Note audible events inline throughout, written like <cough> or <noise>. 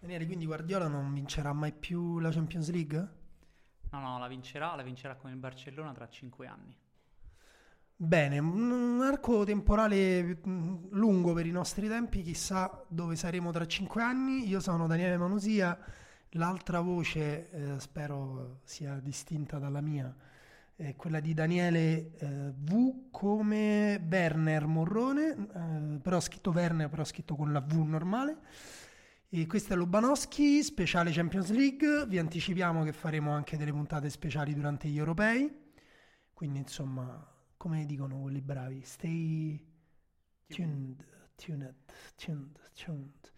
Daniele, quindi Guardiola non vincerà mai più la Champions League? No, no, la vincerà, la vincerà con il Barcellona tra cinque anni. Bene, un arco temporale mm, lungo per i nostri tempi, chissà dove saremo tra cinque anni. Io sono Daniele Manusia, l'altra voce eh, spero sia distinta dalla mia, è quella di Daniele eh, V come Werner Morrone, eh, però scritto Werner, però scritto con la V normale. E questo è Lobanowski, speciale Champions League. Vi anticipiamo che faremo anche delle puntate speciali durante gli europei. Quindi, insomma, come dicono quelli bravi, stay tuned, tuned, tuned, tuned.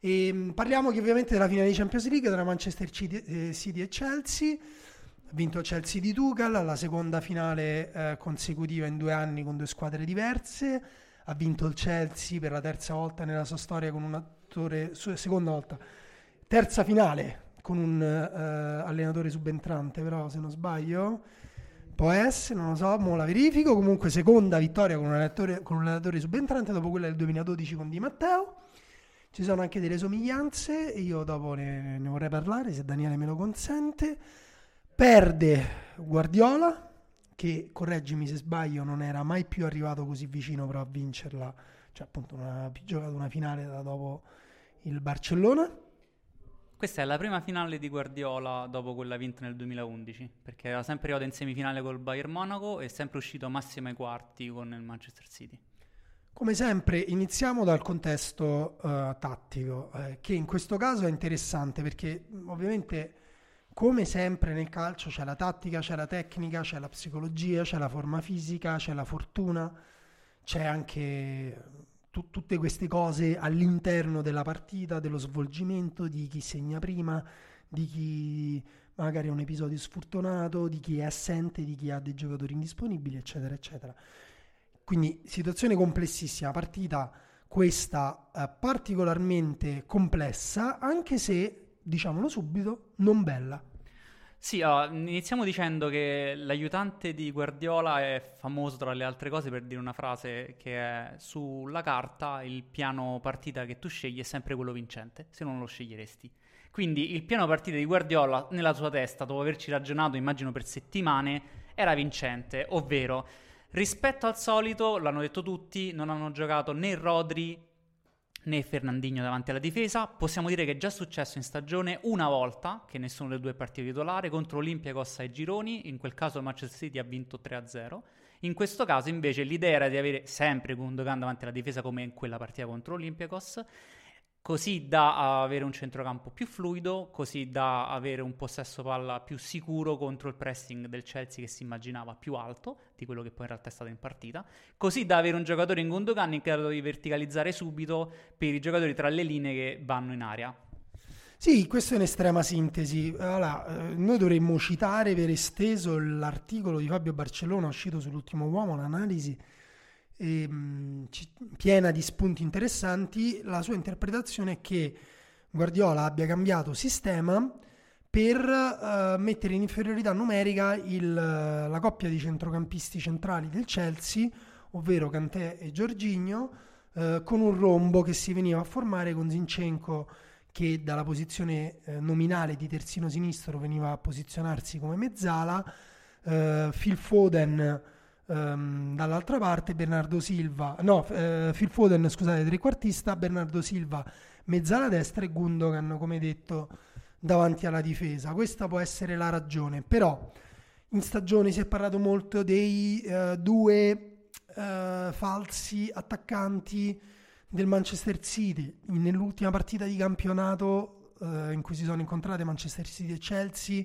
E mm, parliamo che ovviamente della finale di Champions League tra Manchester City, eh, City e Chelsea. Ha vinto Chelsea di Tuchel, la seconda finale eh, consecutiva in due anni con due squadre diverse. Ha vinto il Chelsea per la terza volta nella sua storia con un attore, seconda volta, terza finale con un uh, allenatore subentrante, però se non sbaglio Può essere, non lo so, mo la verifico. Comunque, seconda vittoria con un, allenatore, con un allenatore subentrante dopo quella del 2012 con Di Matteo. Ci sono anche delle somiglianze, io dopo ne, ne vorrei parlare se Daniele me lo consente. Perde Guardiola, che correggimi se sbaglio, non era mai più arrivato così vicino però a vincerla, cioè appunto non aveva più giocato una finale da dopo il Barcellona. Questa è la prima finale di Guardiola dopo quella vinta nel 2011, perché era sempre arrivato in semifinale col Bayern Monaco e sempre uscito massimo ai quarti con il Manchester City. Come sempre iniziamo dal contesto uh, tattico, eh, che in questo caso è interessante perché ovviamente come sempre nel calcio c'è la tattica, c'è la tecnica, c'è la psicologia, c'è la forma fisica, c'è la fortuna, c'è anche tu, tutte queste cose all'interno della partita, dello svolgimento, di chi segna prima, di chi magari ha un episodio sfortunato, di chi è assente, di chi ha dei giocatori indisponibili, eccetera, eccetera. Quindi situazione complessissima, partita questa eh, particolarmente complessa, anche se, diciamolo subito, non bella. Sì, uh, iniziamo dicendo che l'aiutante di Guardiola è famoso tra le altre cose per dire una frase che è sulla carta il piano partita che tu scegli è sempre quello vincente, se non lo sceglieresti. Quindi il piano partita di Guardiola nella sua testa, dopo averci ragionato immagino per settimane, era vincente, ovvero rispetto al solito, l'hanno detto tutti, non hanno giocato né Rodri né Fernandinho davanti alla difesa. Possiamo dire che è già successo in stagione una volta che nessuno delle due partite titolare contro Olympiacos ai gironi, in quel caso il Manchester City ha vinto 3-0. In questo caso invece l'idea era di avere sempre Gundogan davanti alla difesa come in quella partita contro Olympiacos così da avere un centrocampo più fluido, così da avere un possesso palla più sicuro contro il pressing del Chelsea che si immaginava più alto di quello che poi in realtà è stato in partita, così da avere un giocatore in Gundogan in grado di verticalizzare subito per i giocatori tra le linee che vanno in aria. Sì, questo è un'estrema sintesi. Allora, eh, noi dovremmo citare per esteso l'articolo di Fabio Barcellona uscito sull'ultimo uomo, l'analisi e, mh, piena di spunti interessanti, la sua interpretazione è che Guardiola abbia cambiato sistema per uh, mettere in inferiorità numerica il, la coppia di centrocampisti centrali del Chelsea, ovvero Cantè e Giorginio, uh, con un rombo che si veniva a formare con Zinchenko che dalla posizione uh, nominale di terzino sinistro veniva a posizionarsi come mezzala, Phil Foden Um, dall'altra parte Bernardo Silva, no, uh, Phil Foden, scusate, trequartista, Bernardo Silva mezzala destra e Gundogan, come detto, davanti alla difesa. Questa può essere la ragione, però in stagione si è parlato molto dei uh, due uh, falsi attaccanti del Manchester City. Nell'ultima partita di campionato in cui si sono incontrate Manchester City e Chelsea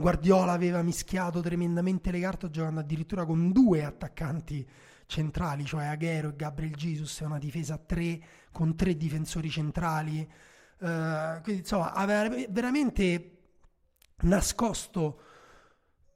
Guardiola aveva mischiato tremendamente le carte giocando addirittura con due attaccanti centrali, cioè Aguero e Gabriel Jesus, una difesa a tre con tre difensori centrali. Uh, quindi insomma aveva veramente nascosto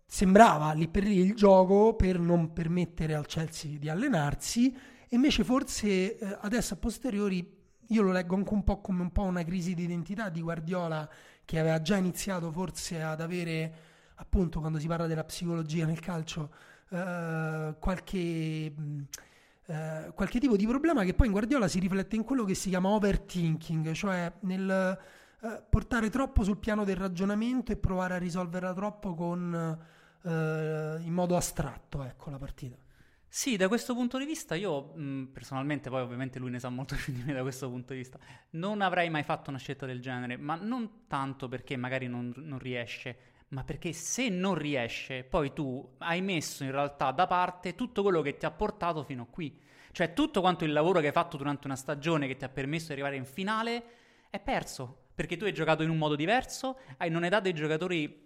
sembrava lì per lì il gioco per non permettere al Chelsea di allenarsi invece forse eh, adesso a posteriori io lo leggo anche un po' come un po' una crisi di identità di Guardiola che aveva già iniziato forse ad avere, appunto, quando si parla della psicologia nel calcio, eh, qualche, eh, qualche tipo di problema che poi in Guardiola si riflette in quello che si chiama overthinking, cioè nel eh, portare troppo sul piano del ragionamento e provare a risolverla troppo con, eh, in modo astratto, ecco, la partita. Sì, da questo punto di vista io mh, personalmente, poi ovviamente lui ne sa molto <laughs> più di me da questo punto di vista, non avrei mai fatto una scelta del genere, ma non tanto perché magari non, non riesce, ma perché se non riesce, poi tu hai messo in realtà da parte tutto quello che ti ha portato fino a qui. Cioè tutto quanto il lavoro che hai fatto durante una stagione che ti ha permesso di arrivare in finale è perso, perché tu hai giocato in un modo diverso, hai, non hai dato ai giocatori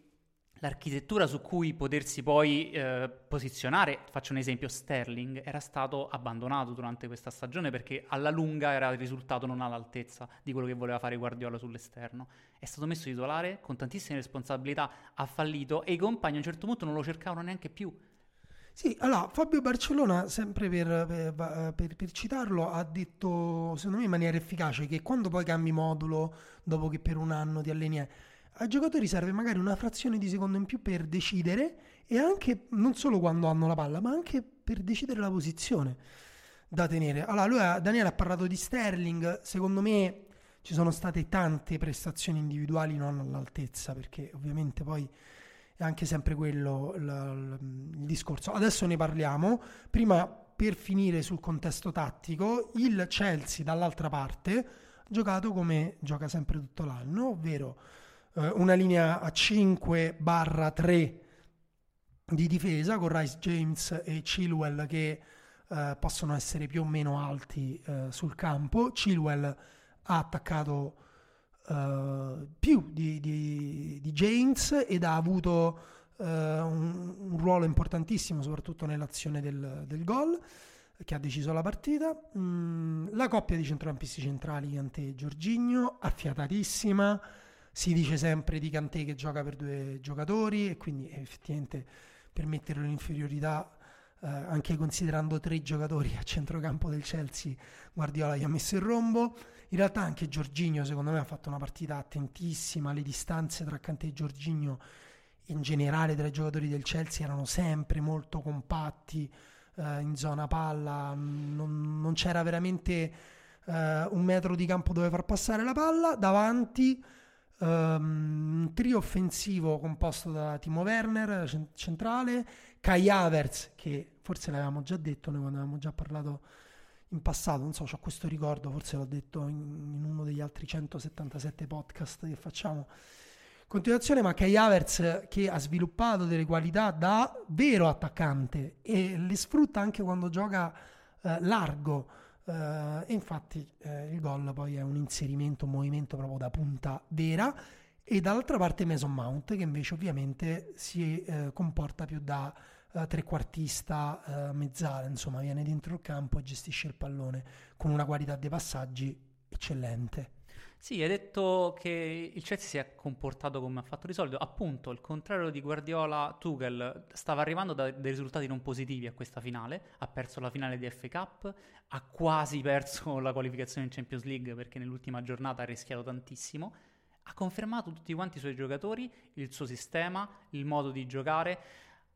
l'architettura su cui potersi poi eh, posizionare, faccio un esempio, Sterling era stato abbandonato durante questa stagione perché alla lunga era risultato non all'altezza di quello che voleva fare Guardiola sull'esterno. È stato messo titolare con tantissime responsabilità, ha fallito e i compagni a un certo punto non lo cercavano neanche più. Sì, allora Fabio Barcellona, sempre per, per, per, per, citarlo, ha detto, secondo me in maniera efficace, che quando poi cambi modulo, dopo che per un anno ti alleni, ai giocatori serve magari una frazione di secondo in più per decidere e anche non solo quando hanno la palla, ma anche per decidere la posizione da tenere. Allora, lui, Daniele ha parlato di Sterling, secondo me ci sono state tante prestazioni individuali non all'altezza, perché ovviamente poi è anche sempre quello il, il discorso. Adesso ne parliamo. Prima, per finire sul contesto tattico, il Chelsea dall'altra parte giocato come gioca sempre tutto l'anno, ovvero eh, una linea a 5 barra 3 di difesa con Rice James e Chilwell che eh, possono essere più o meno alti eh, sul campo. Chilwell ha attaccato eh, più di, di, di, James ed ha avuto uh, un, un, ruolo importantissimo soprattutto nell'azione del, del gol che ha deciso la partita. Mm, la coppia di centrocampisti centrali Kanté e Giorginio, affiatatissima si dice sempre di Kanté che gioca per due giocatori e quindi effettivamente per metterlo in inferiorità eh, anche considerando tre giocatori a centrocampo del Chelsea Guardiola gli ha messo il rombo. In realtà anche Giorginio secondo me ha fatto una partita attentissima. Le distanze tra Kanté e Giorginio in generale tra i giocatori del Chelsea erano sempre molto compatti eh, in zona palla. Non, non c'era veramente eh, un metro di campo dove far passare la palla. Davanti Um, trio offensivo composto da Timo Werner, centrale, Kai Havertz, che forse l'avevamo già detto noi quando avevamo già parlato in passato, non so, ho questo ricordo, forse l'ho detto in, in, uno degli altri 177 podcast che facciamo. Continuazione, ma Kai Havertz che ha sviluppato delle qualità da vero attaccante e le sfrutta anche quando gioca eh, largo Uh, e infatti eh, il gol poi è un inserimento, un movimento proprio da punta vera e dall'altra parte Mason Mount che invece ovviamente si eh, comporta più da uh, trequartista uh, mezzale, insomma viene dentro il campo e gestisce il pallone con una qualità dei passaggi eccellente. Sì, hai detto che il Chelsea si è comportato come ha fatto di solito. Appunto, il contrario di Guardiola, Tuchel stava arrivando da dei risultati non positivi a questa finale. Ha perso la finale di FA Cup, ha quasi perso <laughs> la qualificazione in Champions League perché nell'ultima giornata ha rischiato tantissimo. Ha confermato tutti quanti i suoi giocatori, il suo sistema, il modo di giocare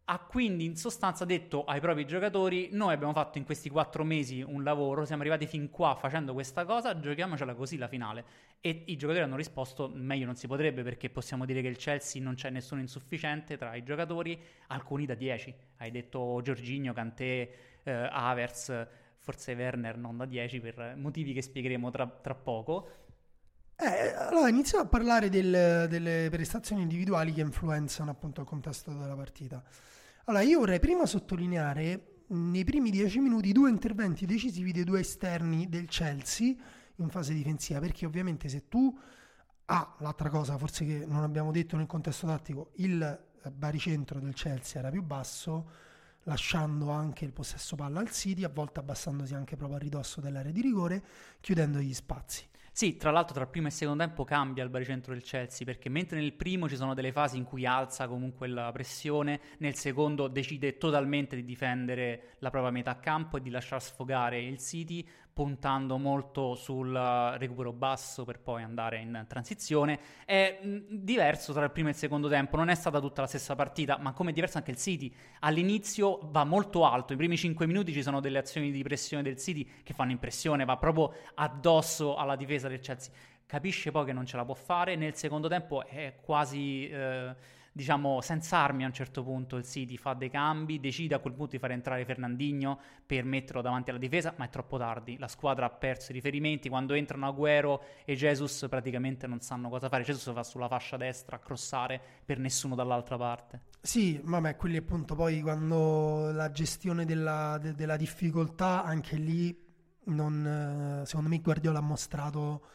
ha quindi in sostanza detto ai propri giocatori: Noi abbiamo fatto in questi quattro mesi un lavoro, siamo arrivati fin qua facendo questa cosa, giochiamocela così la finale. E i giocatori hanno risposto: Meglio non si potrebbe perché possiamo dire che il Chelsea non c'è nessuno insufficiente tra i giocatori, alcuni da 10. Hai detto Giorginio, Kanté, eh, Avers, forse Werner non da 10 per motivi che spiegheremo tra, tra poco. Eh, allora iniziamo a parlare del, delle prestazioni individuali che influenzano appunto il contesto della partita. Allora, io vorrei prima sottolineare nei primi dieci minuti due interventi decisivi dei due esterni del Chelsea in fase difensiva, perché ovviamente se tu ah, l'altra cosa forse che non abbiamo detto nel contesto tattico, il baricentro del Chelsea era più basso, lasciando anche il possesso palla al City, a volte abbassandosi anche proprio a ridosso dell'area di rigore, chiudendo gli spazi. Sì, tra l'altro tra primo e secondo tempo cambia il baricentro del Chelsea perché mentre nel primo ci sono delle fasi in cui alza comunque la pressione, nel secondo decide totalmente di difendere la propria metà campo e di lasciar sfogare il City, puntando molto sul recupero basso per poi andare in transizione. È diverso tra il primo e il secondo tempo, non è stata tutta la stessa partita, ma come è diverso anche il City. All'inizio va molto alto, i primi 5 minuti ci sono delle azioni di pressione del City che fanno impressione, va proprio addosso alla difesa del Chelsea. Capisce poi che non ce la può fare, nel secondo tempo è quasi... Eh, diciamo, senza armi a un certo punto il City fa dei cambi, decide a quel punto di far entrare Fernandinho per metterlo davanti alla difesa, ma è troppo tardi. La squadra ha perso i riferimenti. Quando entrano Agüero e Jesus praticamente non sanno cosa fare. Jesus va sulla fascia destra a crossare per nessuno dall'altra parte. Sì, vabbè, quelli appunto poi quando la gestione della, de, della difficoltà, anche lì non, eh, secondo me Guardiola ha mostrato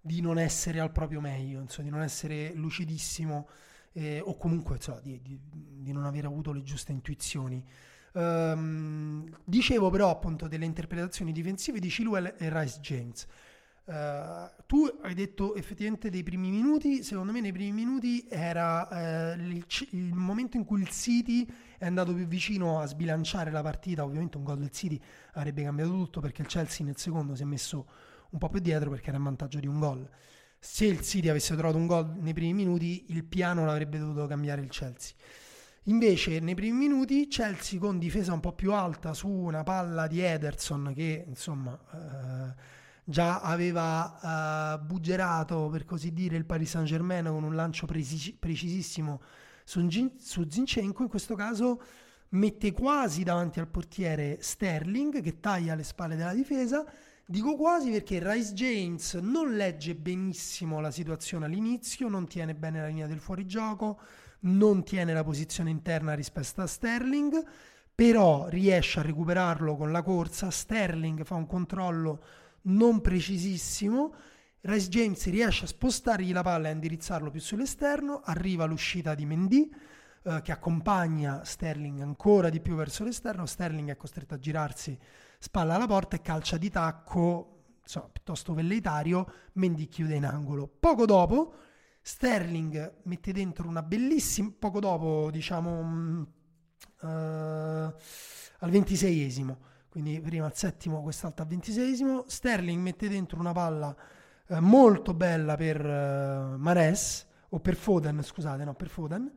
di non essere al proprio meglio, insomma, di non essere lucidissimo eh, o comunque insomma, di, di, di, non aver avuto le giuste intuizioni. Um, dicevo però appunto delle interpretazioni difensive di Chilwell e Rice James. Uh, tu hai detto effettivamente dei primi minuti, secondo me nei primi minuti era uh, il, il, momento in cui il City è andato più vicino a sbilanciare la partita, ovviamente un gol del City avrebbe cambiato tutto perché il Chelsea nel secondo si è messo un po' più dietro perché era in vantaggio di un gol se il City avesse trovato un gol nei primi minuti, il piano l'avrebbe dovuto cambiare il Chelsea. Invece, nei primi minuti, Chelsea con difesa un po' più alta su una palla di Ederson che insomma eh, già aveva eh, buggerato per così dire il Paris Saint Germain con un lancio precis- precisissimo su, su Zinchenko. In questo caso mette quasi davanti al portiere Sterling che taglia le spalle della difesa Dico quasi perché Rice James non legge benissimo la situazione all'inizio, non tiene bene la linea del fuorigioco, non tiene la posizione interna rispetto a Sterling, però riesce a recuperarlo con la corsa. Sterling fa un controllo non precisissimo. Rice James riesce a spostargli la palla e a indirizzarlo più sull'esterno. Arriva l'uscita di Mendy eh, che accompagna Sterling ancora di più verso l'esterno. Sterling è costretto a girarsi spalla alla porta e calcia di tacco, insomma, piuttosto velleitario, Mendy chiude in angolo. Poco dopo Sterling mette dentro una bellissima, poco dopo diciamo uh, al ventiseiesimo, quindi prima al settimo, quest'altro al ventiseiesimo, Sterling mette dentro una palla uh, molto bella per uh, Mares, o per Foden, scusate, no, per Foden,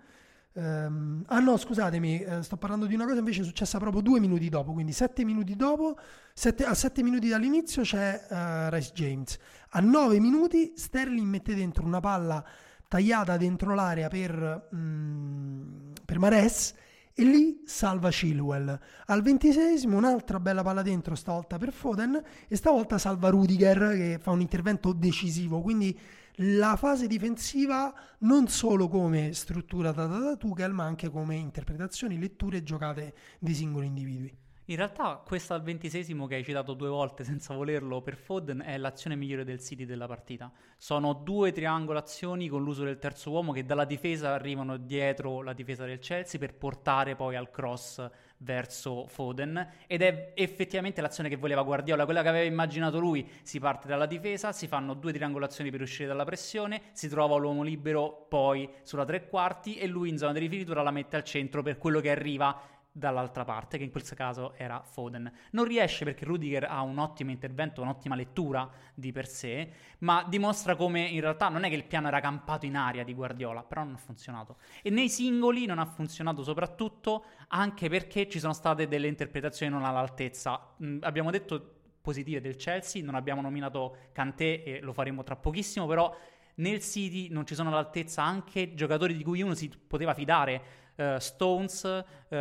Um, ah no, scusatemi, eh, sto parlando di una cosa invece successa proprio due minuti dopo, quindi sette minuti dopo, sette, a sette minuti dall'inizio c'è uh, Rice James. A nove minuti Sterling mette dentro una palla tagliata dentro l'area per, mm, per Mares e lì salva Chilwell. Al ventiseiesimo un'altra bella palla dentro, stavolta per Foden e stavolta salva Rudiger che fa un intervento decisivo, quindi la fase difensiva non solo come struttura data da Tuchel, ma anche come interpretazioni, letture giocate dei singoli individui. In realtà questa al ventisesimo che hai citato due volte senza volerlo per Foden è l'azione migliore del City della partita. Sono due triangolazioni con l'uso del terzo uomo che dalla difesa arrivano dietro la difesa del Chelsea per portare poi al cross verso Foden ed è effettivamente l'azione che voleva Guardiola, quella che aveva immaginato lui. Si parte dalla difesa, si fanno due triangolazioni per uscire dalla pressione, si trova l'uomo libero poi sulla tre quarti e lui in zona di rifinitura la mette al centro per quello che arriva dall'altra parte, che in questo caso era Foden. Non riesce perché Rudiger ha un ottimo intervento, un'ottima lettura di per sé, ma dimostra come in realtà non è che il piano era campato in aria di Guardiola, però non ha funzionato. E nei singoli non ha funzionato soprattutto anche perché ci sono state delle interpretazioni non all'altezza. Mm, abbiamo detto positive del Chelsea, non abbiamo nominato Kanté e lo faremo tra pochissimo, però nel City non ci sono all'altezza anche giocatori di cui uno si poteva fidare uh, Stones uh,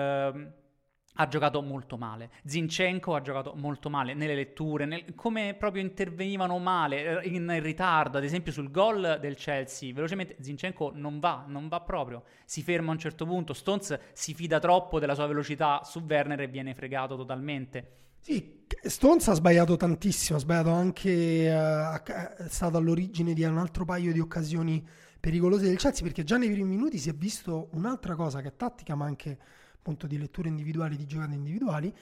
ha giocato molto male. Zinchenko ha giocato molto male nelle letture, nel, come proprio intervenivano male, eh, in, in, ritardo, ad esempio sul gol del Chelsea. Velocemente Zinchenko non va, non va proprio. Si ferma a un certo punto. Stones si fida troppo della sua velocità su Werner e viene fregato totalmente. Sì, Stones ha sbagliato tantissimo, ha sbagliato anche, uh, è stato all'origine di un altro paio di occasioni pericolose del Chelsea perché già nei primi minuti si è visto un'altra cosa che è tattica ma anche appunto di letture individuali, di giocate individuali,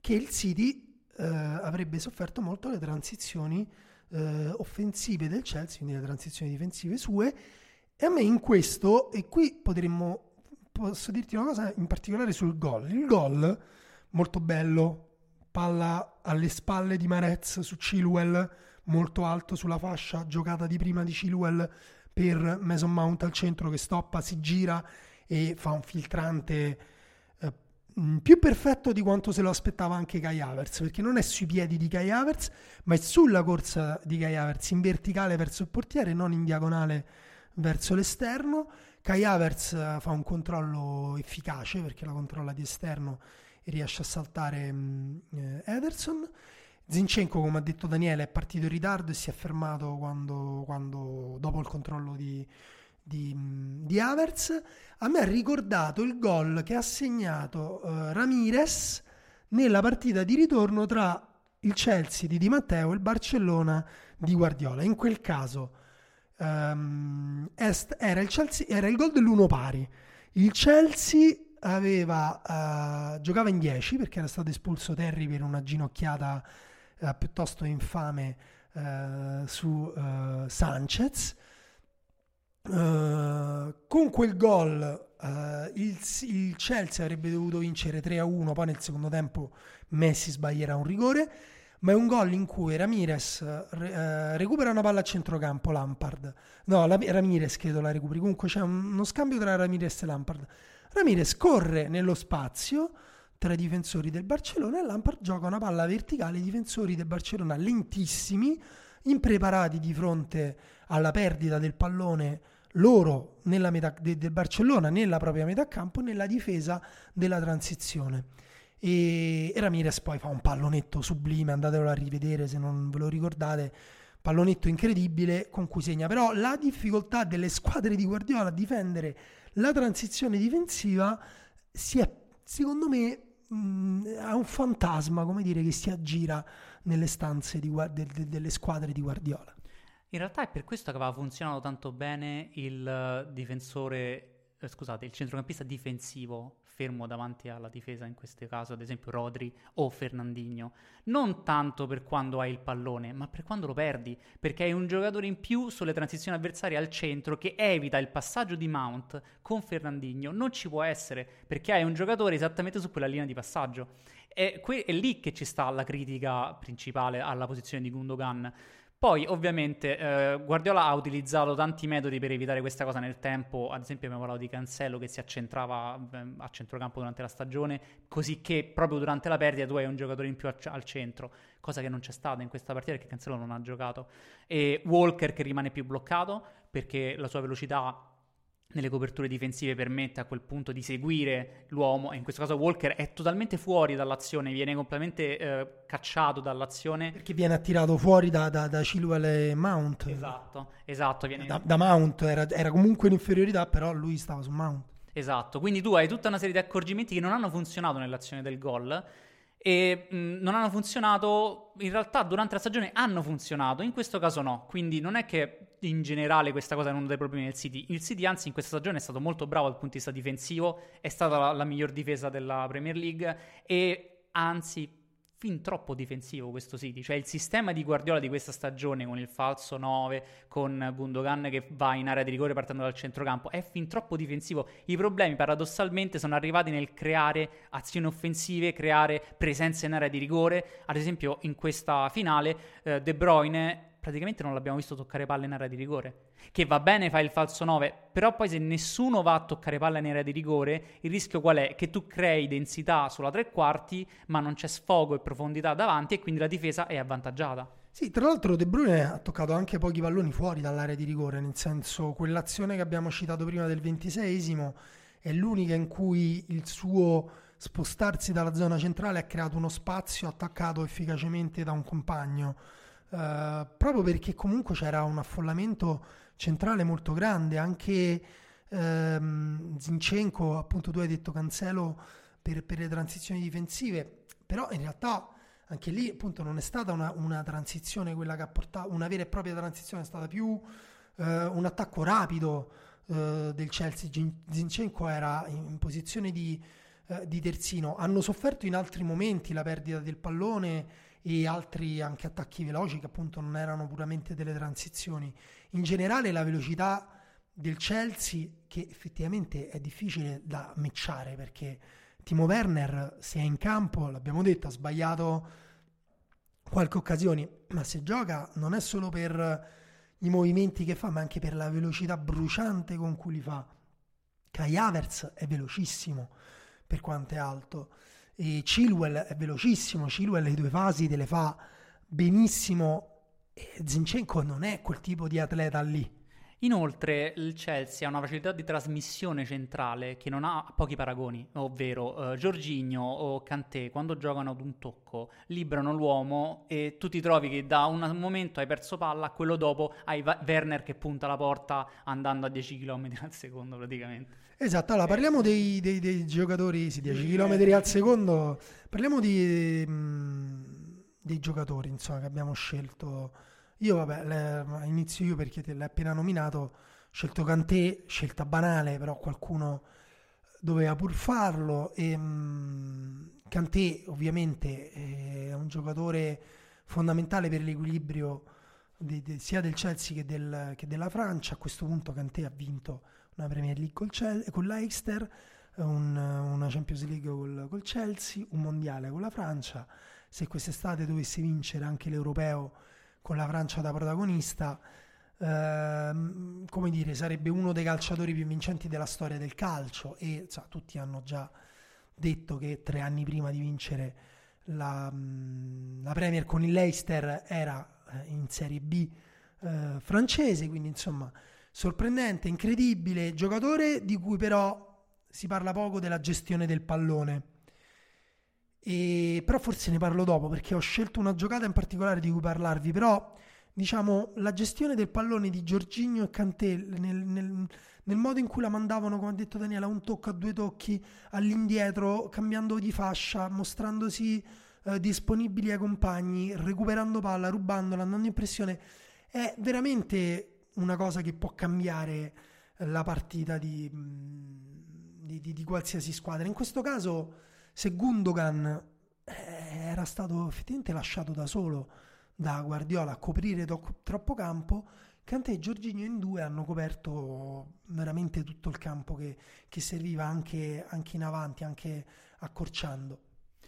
che il City eh, avrebbe sofferto molto le transizioni eh, offensive del Chelsea, quindi le transizioni difensive sue. E a me in questo, e qui potremmo, posso dirti una cosa in particolare sul gol, il gol molto bello, palla alle spalle di Marez su Chilwell, molto alto sulla fascia, giocata di prima di Chilwell per Mason Mount al centro che stoppa, si gira e fa un filtrante eh, più perfetto di quanto se lo aspettava anche Kai Havertz, perché non è sui piedi di Kai Havertz, ma è sulla corsa di Kai Havertz in verticale verso il portiere, non in diagonale verso l'esterno. Kai Havertz eh, fa un controllo efficace perché la controlla di esterno e riesce a saltare mh, eh, Ederson. Zinchenko, come ha detto Daniele, è partito in ritardo e si è fermato quando, quando dopo il controllo di, di, di Havertz. A me ha ricordato il gol che ha segnato uh, Ramirez nella partita di ritorno tra il Chelsea di Di Matteo e il Barcellona di Guardiola. In quel caso um, era, il Chelsea, era il gol dell'uno pari. Il Chelsea aveva, uh, giocava in 10 perché era stato espulso Terry per una ginocchiata uh, piuttosto infame uh, su Sanchez. con quel gol il, il, Chelsea avrebbe dovuto vincere 3-1, poi nel secondo tempo Messi sbaglierà un rigore, ma è un gol in cui Ramirez re, recupera una palla a centrocampo, Lampard. No, la, Ramirez credo la recuperi. Comunque c'è un, uno scambio tra Ramirez e Lampard. Ramirez corre nello spazio tra i difensori del Barcellona e Lampard gioca una palla verticale ai difensori del Barcellona lentissimi, impreparati di fronte alla perdita del pallone loro metà de, del Barcellona nella propria metà campo nella difesa della transizione. E, e Ramirez poi fa un pallonetto sublime, andatelo a rivedere se non ve lo ricordate, pallonetto incredibile con cui segna. Però la difficoltà delle squadre di Guardiola a difendere la transizione difensiva si è, secondo me, mh, ha un fantasma, come dire, che si aggira nelle stanze di, de, de, delle squadre di Guardiola. In realtà è per questo che aveva funzionato tanto bene il difensore, eh, scusate, il centrocampista difensivo fermo davanti alla difesa, in questo caso ad esempio Rodri o Fernandinho, non tanto per quando hai il pallone, ma per quando lo perdi, perché hai un giocatore in più sulle transizioni avversarie al centro che evita il passaggio di Mount con Fernandinho, non ci può essere, perché hai un giocatore esattamente su quella linea di passaggio. È, que- è lì che ci sta la critica principale alla posizione di Gundogan poi, ovviamente, eh, Guardiola ha utilizzato tanti metodi per evitare questa cosa nel tempo. Ad esempio, abbiamo parlato di Cancelo che si accentrava eh, a centrocampo durante la stagione, così che proprio durante la perdita tu hai un giocatore in più a, al centro, cosa che non c'è stata in questa partita perché Cancelo non ha giocato. E Walker che rimane più bloccato perché la sua velocità nelle coperture difensive permette a quel punto di seguire l'uomo, e in questo caso Walker è totalmente fuori dall'azione, viene completamente eh, cacciato dall'azione. Perché viene attirato fuori da, da, da Chilwell e Mount. Esatto, esatto. Viene... Da, da, Mount, era, era comunque in inferiorità, però lui stava su Mount. Esatto, quindi tu hai tutta una serie di accorgimenti che non hanno funzionato nell'azione del gol e mh, non hanno funzionato, in realtà durante la stagione hanno funzionato, in questo caso no, quindi non è che in generale questa cosa è uno dei problemi del City, il City anzi in questa stagione è stato molto bravo dal punto di vista difensivo, è stata la, la miglior difesa della Premier League e anzi fin troppo difensivo questo City, cioè il sistema di Guardiola di questa stagione con il falso 9, con Gundogan che va in area di rigore partendo dal centrocampo, è fin troppo difensivo. I problemi paradossalmente sono arrivati nel creare azioni offensive, creare presenza in area di rigore, ad esempio in questa finale eh, De Bruyne praticamente non l'abbiamo visto toccare palla in area di rigore. Che va bene, fa il falso 9, però poi se nessuno va a toccare palla in area di rigore, il rischio qual è? Che tu crei densità sulla tre quarti, ma non c'è sfogo e profondità davanti e quindi la difesa è avvantaggiata. Sì, tra l'altro De Bruyne ha toccato anche pochi palloni fuori dall'area di rigore, nel senso quell'azione che abbiamo citato prima del 26esimo è l'unica in cui il suo spostarsi dalla zona centrale ha creato uno spazio attaccato efficacemente da un compagno eh, proprio perché comunque c'era un affollamento centrale molto grande, anche ehm, Zinchenko, appunto tu hai detto Cancelo per, per, le transizioni difensive, però in realtà anche lì appunto non è stata una, una transizione quella che ha portato, una vera e propria transizione, è stata più eh, un attacco rapido eh, del Chelsea, Zinchenko era in, posizione di, eh, di terzino, hanno sofferto in altri momenti la perdita del pallone e altri anche attacchi veloci che appunto non erano puramente delle transizioni. In generale la velocità del Chelsea, che effettivamente è difficile da matchare perché Timo Werner, se è in campo, l'abbiamo detto, ha sbagliato qualche occasione, ma se gioca non è solo per i movimenti che fa, ma anche per la velocità bruciante con cui li fa. Kai Havertz è velocissimo per quanto è alto. E Chilwell è velocissimo, Chilwell le due fasi te le fa benissimo. E Zinchenko non è quel tipo di atleta lì. Inoltre il Chelsea ha una facilità di trasmissione centrale che non ha pochi paragoni, ovvero eh, Giorginio o Kanté quando giocano ad un tocco liberano l'uomo e tu ti trovi che da un momento hai perso palla, a quello dopo hai Va- Werner che punta la porta andando a 10 km al secondo praticamente. Esatto, allora parliamo dei, dei, dei giocatori, sì, 10 km al secondo, parliamo di, mm, dei giocatori insomma, che abbiamo scelto io, vabbè, le, inizio io perché te l'hai appena nominato. Scelto Cantè, scelta banale, però qualcuno doveva pur farlo. E, mh, Kanté, ovviamente, è un giocatore fondamentale per l'equilibrio di, di, sia del Chelsea che, del, che, della Francia. A questo punto, Cantè ha vinto una Premier League col Chelsea, con l'Eister, un, una Champions League col, col Chelsea, un mondiale con la Francia. Se quest'estate dovesse vincere anche l'Europeo con la Francia da protagonista, ehm, come dire, sarebbe uno dei calciatori più vincenti della storia del calcio e so, tutti hanno già detto che tre anni prima di vincere la, la Premier con il Leicester era eh, in Serie B eh, francese, quindi insomma sorprendente, incredibile, giocatore di cui però si parla poco della gestione del pallone e, però forse ne parlo dopo perché ho scelto una giocata in particolare di cui parlarvi. Però, diciamo, la gestione del pallone di Giorginio e Kanté nel, nel, nel modo in cui la mandavano, come ha detto Daniela, un tocco a due tocchi all'indietro, cambiando di fascia, mostrandosi eh, disponibili ai compagni, recuperando palla, rubandola, andando in pressione, è veramente una cosa che può cambiare la partita di, di, di, di qualsiasi squadra. In questo caso se Gundogan eh, era stato effettivamente lasciato da solo da Guardiola a coprire to- troppo campo, Kanté e Giorginio in due hanno coperto veramente tutto il campo che, che serviva anche, anche, in avanti, anche accorciando.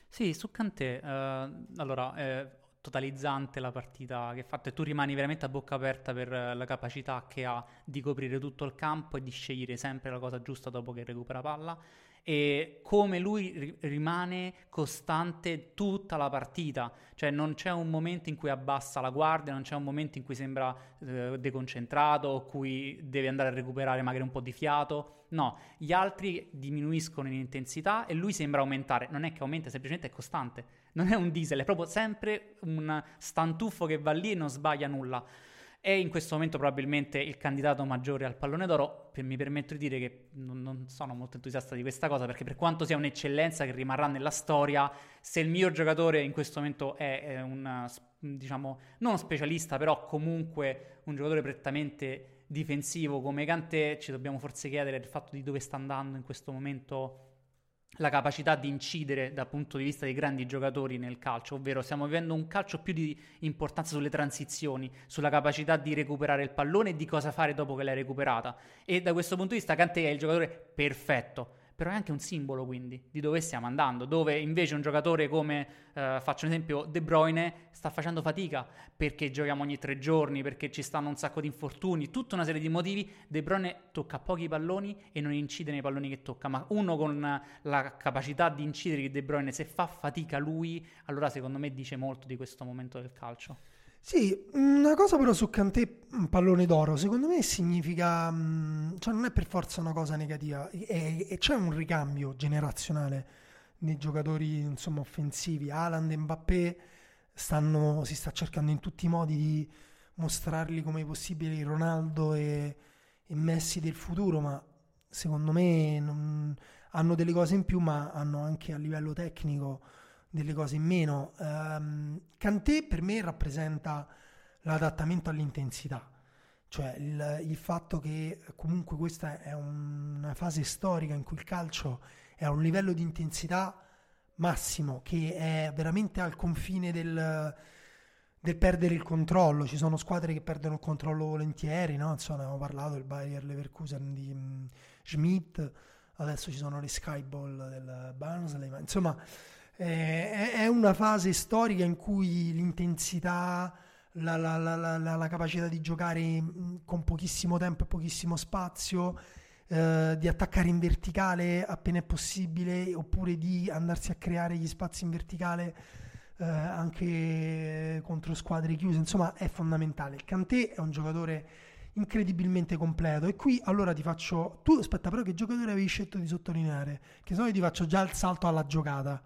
Sì, su Kanté, eh, allora, è totalizzante la partita che ha fatto e tu rimani veramente a bocca aperta per la capacità che ha di coprire tutto il campo e di scegliere sempre la cosa giusta dopo che recupera palla. E come lui rimane costante tutta la partita, cioè non c'è un momento in cui abbassa la guardia, non c'è un momento in cui sembra eh, deconcentrato o cui deve andare a recuperare magari un po' di fiato, no, gli altri diminuiscono in intensità e lui sembra aumentare, non è che aumenta, semplicemente è costante, non è un diesel, è proprio sempre un stantuffo che va lì e non sbaglia nulla è in questo momento probabilmente il candidato maggiore al pallone d'oro. Mi permetto di dire che non, non, sono molto entusiasta di questa cosa perché per quanto sia un'eccellenza che rimarrà nella storia, se il miglior giocatore in questo momento è, è un, diciamo, non specialista, però comunque un giocatore prettamente difensivo come Kanté, ci dobbiamo forse chiedere il fatto di dove sta andando in questo momento la capacità di incidere dal punto di vista dei grandi giocatori nel calcio, ovvero stiamo vivendo un calcio più di importanza sulle transizioni, sulla capacità di recuperare il pallone e di cosa fare dopo che l'hai recuperata. E da questo punto di vista Kanté è il giocatore perfetto però è anche un simbolo quindi di dove stiamo andando, dove invece un giocatore come, eh, faccio un esempio, De Bruyne sta facendo fatica perché giochiamo ogni tre giorni, perché ci stanno un sacco di infortuni, tutta una serie di motivi, De Bruyne tocca pochi palloni e non incide nei palloni che tocca, ma uno con la capacità di incidere che De Bruyne, se fa fatica lui, allora secondo me dice molto di questo momento del calcio. Sì, una cosa però su Kanté pallone d'oro, secondo me significa, mm, cioè non è per forza una cosa negativa, e, c'è un ricambio generazionale nei giocatori insomma, offensivi. Haaland e Mbappé stanno, si sta cercando in tutti i modi di mostrarli come possibili Ronaldo e, e Messi del futuro, ma secondo me non, hanno delle cose in più, ma hanno anche a livello tecnico delle cose in meno. Um, Kanté per me rappresenta l'adattamento all'intensità, cioè il, il, fatto che comunque questa è un, una fase storica in cui il calcio è a un livello di intensità massimo, che è veramente al confine del, del perdere il controllo. Ci sono squadre che perdono il controllo volentieri, no? Insomma, abbiamo parlato del Bayer Leverkusen di um, Schmidt adesso ci sono le Skyball del Barnsley, ma insomma eh, è una fase storica in cui l'intensità, la, la, la, la capacità di giocare con pochissimo tempo e pochissimo spazio, eh, di attaccare in verticale appena è possibile, oppure di andarsi a creare gli spazi in verticale eh, anche contro squadre chiuse, insomma è fondamentale. Kanté è un giocatore incredibilmente completo. E qui allora ti faccio tu aspetta però che giocatore avevi scelto di sottolineare? Che se no io ti faccio già il salto alla giocata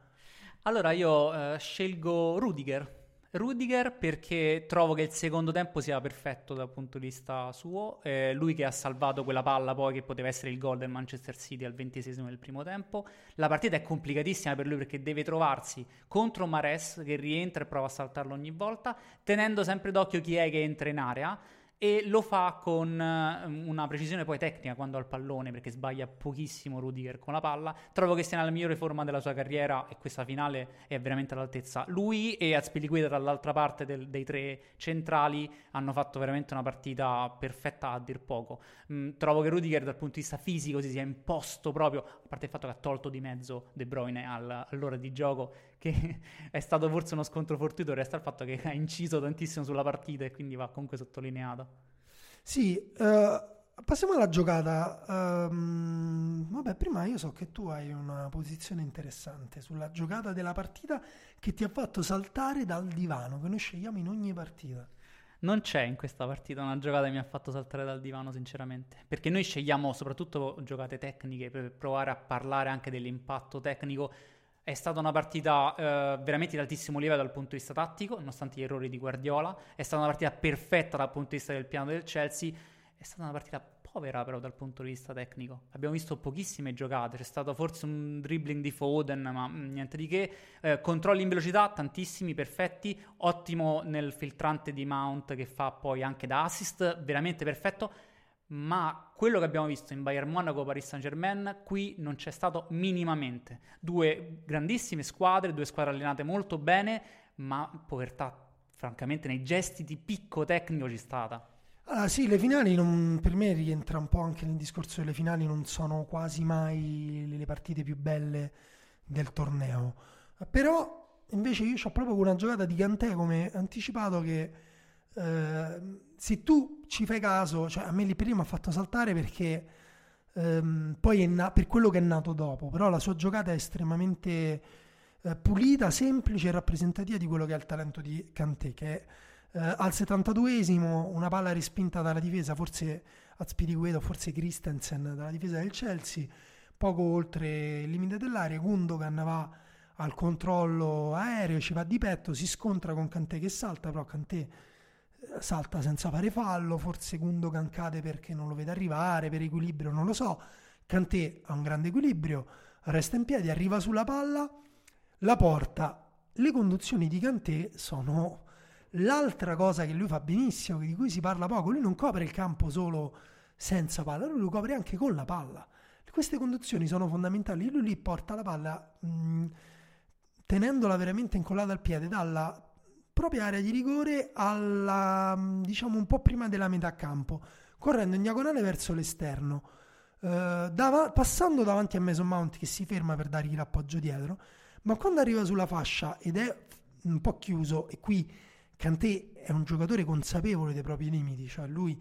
allora io eh, scelgo Rudiger. Rudiger perché trovo che il secondo tempo sia perfetto dal punto di vista suo, eh, lui che ha salvato quella palla poi che poteva essere il gol del Manchester City al 26 del primo tempo, la partita è complicatissima per lui perché deve trovarsi contro Mares che rientra e prova a saltarlo ogni volta, tenendo sempre d'occhio chi è che entra in area, e lo fa con uh, una precisione poi tecnica quando ha il pallone perché sbaglia pochissimo Rudiger con la palla. Trovo che sia nella migliore forma della sua carriera e questa finale è veramente all'altezza. Lui e Azpilicueta dall'altra parte del, dei tre centrali hanno fatto veramente una partita perfetta a dir poco. Mm, trovo che Rudiger dal punto di vista fisico si sia imposto proprio a parte il fatto che ha tolto di mezzo De Bruyne al, all'ora di gioco che <laughs> è stato forse uno scontro fortuito, resta il fatto che ha inciso tantissimo sulla partita e quindi va comunque sottolineato. Sì, uh, passiamo alla giocata. Um, vabbè, prima io so che tu hai una posizione interessante sulla giocata della partita che ti ha fatto saltare dal divano, che noi scegliamo in ogni partita. Non c'è in questa partita una giocata che mi ha fatto saltare dal divano, sinceramente. Perché noi scegliamo soprattutto giocate tecniche per provare a parlare anche dell'impatto tecnico è stata una partita eh, veramente di altissimo livello dal punto di vista tattico, nonostante gli errori di Guardiola. È stata una partita perfetta dal punto di vista del piano del Chelsea. È stata una partita povera però dal punto di vista tecnico. Abbiamo visto pochissime giocate, c'è stato forse un dribbling di Foden, ma mm, niente di che. Eh, controlli in velocità, tantissimi, perfetti. Ottimo nel filtrante di Mount che fa poi anche da assist, veramente perfetto ma quello che abbiamo visto in Bayern Monaco Paris Saint Germain qui non c'è stato minimamente. Due grandissime squadre, due squadre allenate molto bene, ma povertà francamente nei gesti di picco tecnico c'è stata. Ah, sì, le finali non, per me rientra un po' anche nel discorso che le finali non sono quasi mai le partite più belle del torneo. Però invece io ho proprio una giocata di Cantè come anticipato che eh, se tu ci fai caso, cioè a me lì prima ha fatto saltare perché ehm, poi è na- per quello che è nato dopo, però la sua giocata è estremamente eh, pulita, semplice e rappresentativa di quello che è il talento di Kanté, che eh, al 72esimo una palla respinta dalla difesa, forse Azpiricueto, forse Christensen dalla difesa del Chelsea, poco oltre il limite dell'area, Gundogan va al controllo aereo, ci va di petto, si scontra con Kanté che salta, però Kanté salta senza fare fallo, forse Gundogan cade perché non lo vede arrivare, per equilibrio non lo so. Kanté ha un grande equilibrio, resta in piedi, arriva sulla palla, la porta. Le conduzioni di Kanté sono l'altra cosa che lui fa benissimo, di cui si parla poco. Lui non copre il campo solo senza palla, lui lo copre anche con la palla. Queste conduzioni sono fondamentali. Lui lì porta la palla mh, tenendola veramente incollata al piede dalla propria area di rigore alla, diciamo un po' prima della metà campo, correndo in diagonale verso l'esterno, eh, dava, passando davanti a Mason Mount che si ferma per dargli l'appoggio dietro, ma quando arriva sulla fascia ed è un po' chiuso e qui Kanté è un giocatore consapevole dei propri limiti, cioè lui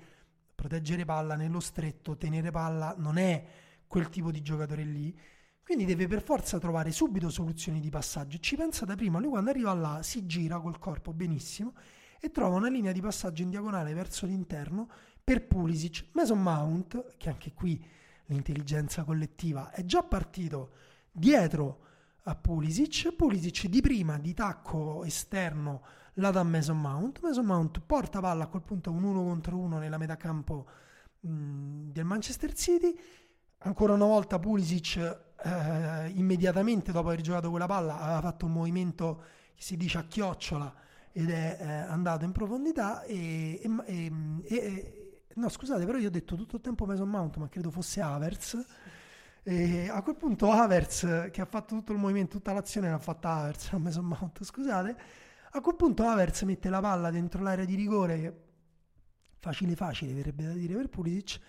proteggere palla nello stretto, tenere palla, non è quel tipo di giocatore lì quindi deve per forza trovare subito soluzioni di passaggio. Ci pensa da prima, lui quando arriva là si gira col corpo benissimo e trova una linea di passaggio in diagonale verso l'interno per Pulisic. Mason Mount, che anche qui l'intelligenza collettiva è già partito dietro a Pulisic. Pulisic di prima di tacco esterno la dà Mason Mount. Mason Mount porta palla a quel punto un 1 contro 1 nella metà campo mh, del Manchester City. Ancora una volta Pulisic eh, immediatamente dopo aver giocato quella palla aveva fatto un movimento che si dice a chiocciola ed è eh, andato in profondità e, e, e, no scusate però io ho detto tutto il tempo Mason Mount ma credo fosse Avers e a quel punto Avers che ha fatto tutto il movimento tutta l'azione l'ha fatta Avers non Mason Mount scusate. A quel punto Avers mette la palla dentro l'area di rigore facile facile verrebbe da dire per Pulisic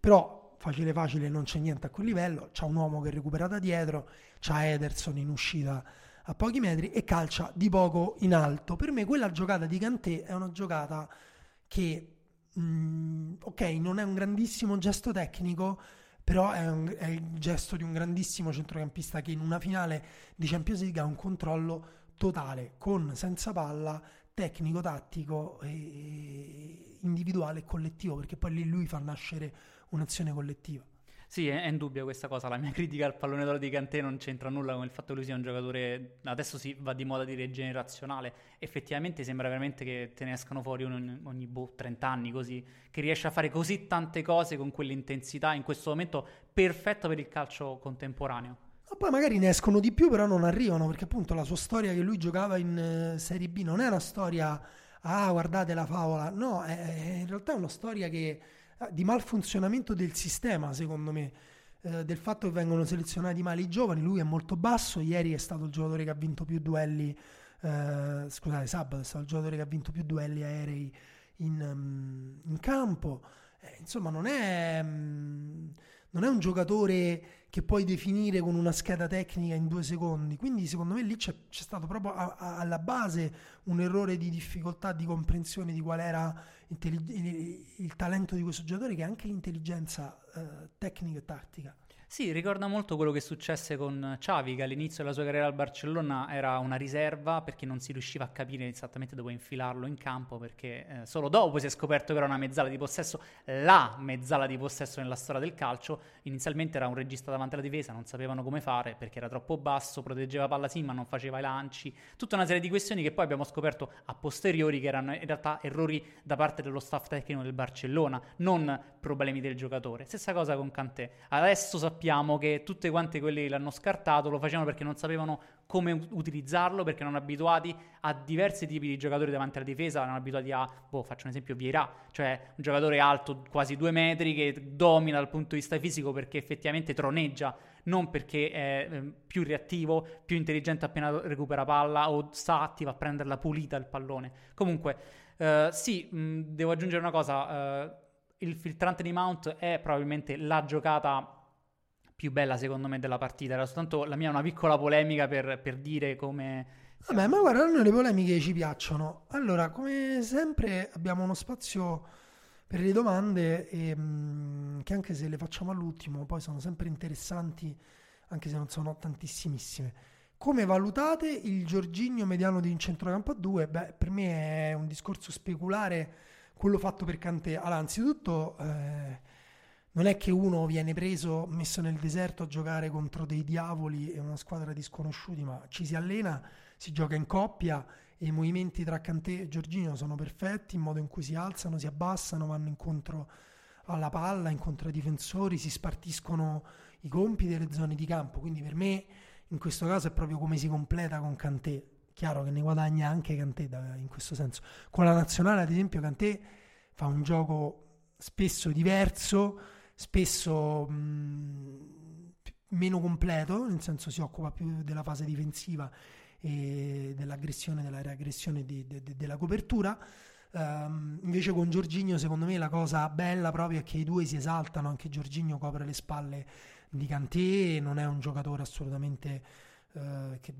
però facile facile non c'è niente a quel livello, c'ha un uomo che recupera da dietro, c'ha Ederson in uscita a pochi metri e calcia di poco in alto. Per me quella giocata di Kanté è una giocata che, mh, mm, ok, non è un grandissimo gesto tecnico, però è, un, è, il gesto di un grandissimo centrocampista che in una finale di Champions League ha un controllo totale, con senza palla, tecnico, tattico, individuale e collettivo, perché poi lì lui fa nascere un'azione collettiva. Sì, è, è indubbia questa cosa. La mia <laughs> critica al pallone d'oro di Kanté non c'entra nulla con il fatto che lui sia un giocatore. Adesso si va di moda dire generazionale. Effettivamente sembra veramente che te ne escano fuori ogni, ogni boh, 30 anni così. Che riesce a fare così tante cose con quell'intensità in questo momento perfetto per il calcio contemporaneo. Ma poi magari ne escono di più, però non arrivano perché appunto la sua storia che lui giocava in uh, Serie B non è una storia. Ah, guardate la favola. No, è, è in realtà è una storia che Ah, di malfunzionamento del sistema, secondo me, eh, del fatto che vengono selezionati male i giovani. Lui è molto basso, ieri è stato il giocatore che ha vinto più duelli, eh, scusate, sabato è stato il giocatore che ha vinto più duelli aerei in, um, in campo. Eh, insomma, non è, um, non è un giocatore che puoi definire con una scheda tecnica in due secondi. Quindi, secondo me, lì c'è, c'è stato proprio a, a, alla base un errore di difficoltà di comprensione di qual era il, il, talento di questo giocatore, che è anche l'intelligenza eh, tecnica e tattica. Sì, ricorda molto quello che successe con Xavi, che all'inizio della sua carriera al Barcellona era una riserva perché non si riusciva a capire esattamente dove infilarlo in campo, perché eh, solo dopo si è scoperto che era una mezzala di possesso, la mezzala di possesso nella storia del calcio. Inizialmente era un regista davanti alla difesa, non sapevano come fare perché era troppo basso, proteggeva palla sì, ma non faceva i lanci. Tutta una serie di questioni che poi abbiamo scoperto a posteriori che erano in realtà errori da parte dello staff tecnico del Barcellona, non problemi del giocatore. Stessa cosa con Cantè. Adesso sappiamo sappiamo che tutte quante quelli che l'hanno scartato lo facevano perché non sapevano come utilizzarlo, perché non abituati a diversi tipi di giocatori davanti alla difesa, non abituati a, boh, faccio un esempio, Vieira, cioè un giocatore alto quasi due metri che domina dal punto di vista fisico perché effettivamente troneggia, non perché è eh, più reattivo, più intelligente appena recupera palla o sta attivo a prenderla pulita il pallone. Comunque, eh, sì, mh, devo aggiungere una cosa, eh, il filtrante di Mount è probabilmente la giocata più bella secondo me della partita. Era soltanto la mia una piccola polemica per, per dire come... Vabbè, ma guarda, noi le polemiche ci piacciono. Allora, come sempre abbiamo uno spazio per le domande e, mh, che anche se le facciamo all'ultimo poi sono sempre interessanti, anche se non sono tantissimissime. Come valutate il Giorginio mediano di un centrocampo a due? Beh, per me è un discorso speculare quello fatto per Cante. Allora, anzitutto... Eh, non è che uno viene preso, messo nel deserto a giocare contro dei diavoli e una squadra di sconosciuti, ma ci si allena, si gioca in coppia e i movimenti tra Cantè e Giorgino sono perfetti, in modo in cui si alzano, si abbassano, vanno incontro alla palla, incontro ai difensori, si spartiscono i compiti delle zone di campo. Quindi per me in questo caso è proprio come si completa con Cantè. Chiaro che ne guadagna anche Cantè in questo senso. Con la nazionale, ad esempio, Cantè fa un gioco spesso diverso spesso mh, meno completo, nel senso si occupa più della fase difensiva e dell'aggressione, della reaggressione di, de, de, della copertura. Um, invece con Giorginio secondo me la cosa bella proprio è che i due si esaltano, anche Giorginio copre le spalle di Cantè, non è un giocatore assolutamente eh, che,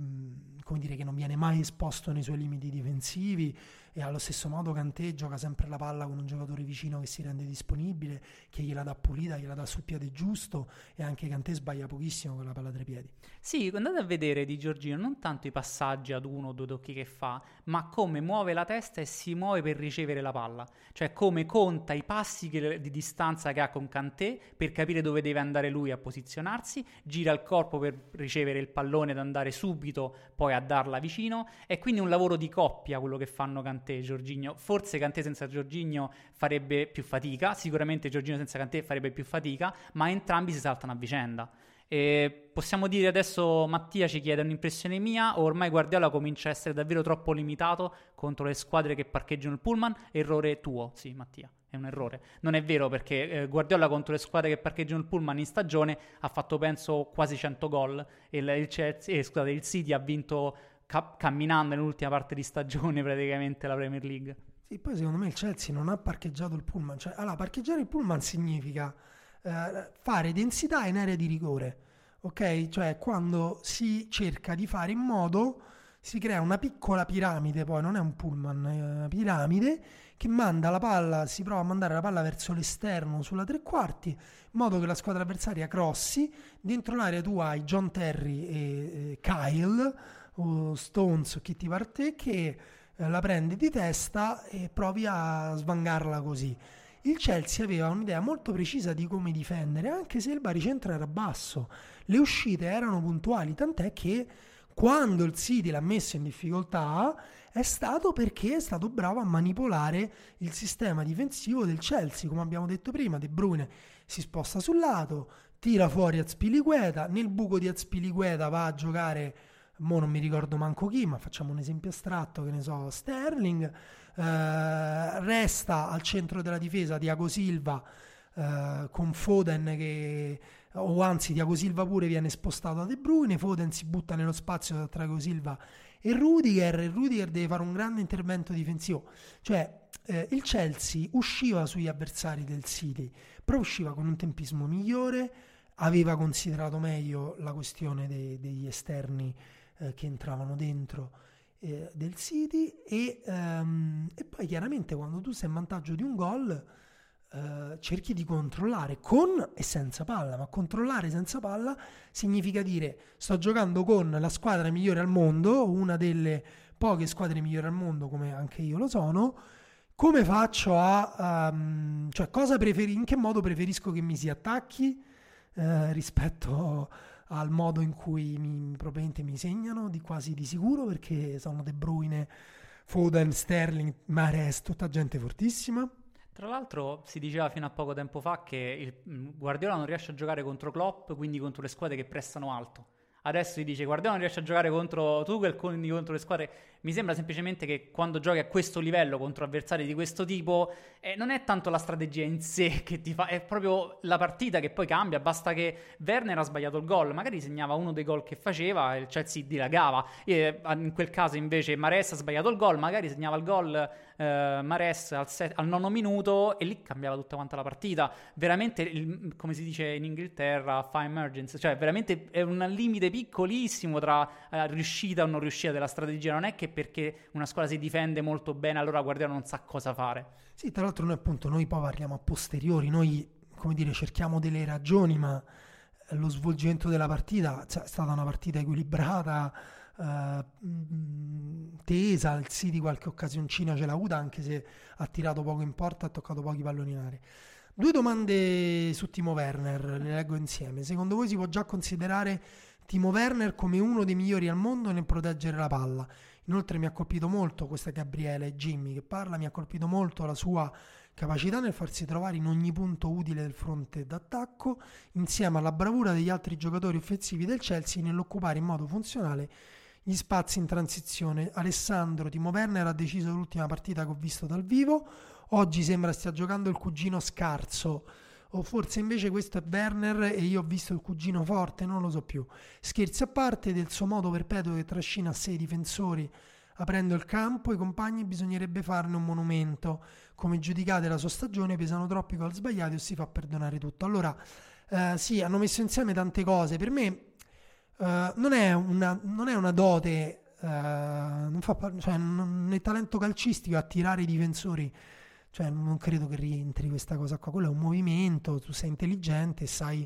come dire, che non viene mai esposto nei suoi limiti difensivi e allo stesso modo Kanté gioca sempre la palla con un giocatore vicino che si rende disponibile, che gliela dà pulita, gliela dà sul piede giusto e anche Kanté sbaglia pochissimo con la palla tra i piedi. Sì, andate a vedere di Giorgino non tanto i passaggi ad uno o due tocchi che fa, ma come muove la testa e si muove per ricevere la palla, cioè come conta i passi che, di distanza che ha con Kanté per capire dove deve andare lui a posizionarsi, gira il corpo per ricevere il pallone da andare subito poi a darla vicino, è quindi un lavoro di coppia quello che fanno Kanté Kanté e Giorginio. Forse Kanté senza Giorginio farebbe più fatica, sicuramente Giorginio senza Kanté farebbe più fatica, ma entrambi si saltano a vicenda. E possiamo dire adesso Mattia ci chiede un'impressione mia ormai Guardiola comincia a essere davvero troppo limitato contro le squadre che parcheggiano il pullman? Errore tuo, sì Mattia, è un errore. Non è vero perché eh, Guardiola contro le squadre che parcheggiano il pullman in stagione ha fatto penso quasi 100 gol e il, il, eh, scusate, il City ha vinto ca- camminando nell'ultima parte di stagione <laughs> praticamente la Premier League. Sì, poi secondo me il Chelsea non ha parcheggiato il pullman. Cioè, allora, parcheggiare il pullman significa eh, fare densità in area di rigore, ok? Cioè quando si cerca di fare in modo, si crea una piccola piramide, poi non è un pullman, è una piramide che manda la palla, si prova a mandare la palla verso l'esterno sulla tre quarti, in modo che la squadra avversaria crossi, dentro l'area tu hai John Terry e, e Kyle, o Stones o chi ti parte, che eh, la prendi di testa e provi a svangarla così. Il Chelsea aveva un'idea molto precisa di come difendere, anche se il baricentro era basso. Le uscite erano puntuali, tant'è che quando il City l'ha messo in difficoltà è stato perché è stato bravo a manipolare il sistema difensivo del Chelsea, come abbiamo detto prima, De Bruyne si sposta sul lato, tira fuori Azpilicueta, nel buco di Azpilicueta va a giocare mo non mi ricordo manco chi, ma facciamo un esempio astratto, che ne so, Sterling, eh, resta al centro della difesa Diago Silva eh, con Foden che o anzi Diago Silva pure viene spostato da De Bruyne, Foden si butta nello spazio tra Diago Silva e Rudiger, e Rudiger deve fare un grande intervento difensivo, cioè eh, il Chelsea usciva sugli avversari del City, però usciva con un tempismo migliore, aveva considerato meglio la questione de- degli esterni eh, che entravano dentro eh, del City e, um, e, poi chiaramente quando tu sei in vantaggio di un gol eh, cerchi di controllare con e senza palla, ma controllare senza palla significa dire sto giocando con la squadra migliore al mondo, una delle poche squadre migliori al mondo come anche io lo sono, come faccio a... Um, cioè cosa preferi, in che modo preferisco che mi si attacchi eh, rispetto al modo in cui mi, probabilmente mi segnano, di quasi di sicuro, perché sono De Bruyne, Foden, Sterling, Mares, tutta gente fortissima. Tra l'altro si diceva fino a poco tempo fa che il mm, Guardiola non riesce a giocare contro Klopp, quindi contro le squadre che prestano alto. Adesso si dice Guardiola non riesce a giocare contro Tuchel, quindi contro le squadre mi sembra semplicemente che quando giochi a questo livello contro avversari di questo tipo, eh, non è tanto la strategia in sé <laughs> che ti fa, è proprio la partita che poi cambia. Basta che Werner ha sbagliato il gol, magari segnava uno dei gol che faceva e il Chelsea dilagava. E in quel caso invece Mares ha sbagliato il gol, magari segnava il gol eh, Mares al, set, al, nono minuto e lì cambiava tutta quanta la partita. Veramente, il, come si dice in Inghilterra, fine emergency, cioè veramente è un limite piccolissimo tra eh, riuscita o non riuscita della strategia. Non è che perché una squadra si difende molto bene, allora Guardiola non sa cosa fare. Sì, tra l'altro noi appunto noi poi parliamo a posteriori, noi come dire cerchiamo delle ragioni, ma lo svolgimento della partita cioè, è stata una partita equilibrata, eh, tesa, il City qualche occasioncina ce l'ha avuta anche se ha tirato poco in porta, ha toccato pochi palloni in aria. Due domande su Timo Werner, le leggo insieme. Secondo voi si può già considerare Timo Werner come uno dei migliori al mondo nel proteggere la palla? Inoltre mi ha colpito molto, questa Gabriele Jimmy che parla, mi ha colpito molto la sua capacità nel farsi trovare in ogni punto utile del fronte d'attacco, insieme alla bravura degli altri giocatori offensivi del Chelsea nell'occupare in modo funzionale gli spazi in transizione. Alessandro Timo Werner ha deciso l'ultima partita che ho visto dal vivo, oggi sembra stia giocando il cugino scarso o forse invece questo è Werner e io ho visto il cugino forte, non lo so più. Scherzi a parte del suo modo perpetuo che trascina a sé i difensori aprendo il campo, i compagni bisognerebbe farne un monumento. Come giudicate la sua stagione, pesano troppi gol sbagliati o si fa perdonare tutto. Allora, eh, sì, hanno messo insieme tante cose. Per me eh, non, è una, non, è una, dote, uh, non fa, cioè, non è talento calcistico attirare i difensori cioè, non credo che rientri questa cosa qua. Quello è un movimento, tu sei intelligente, sai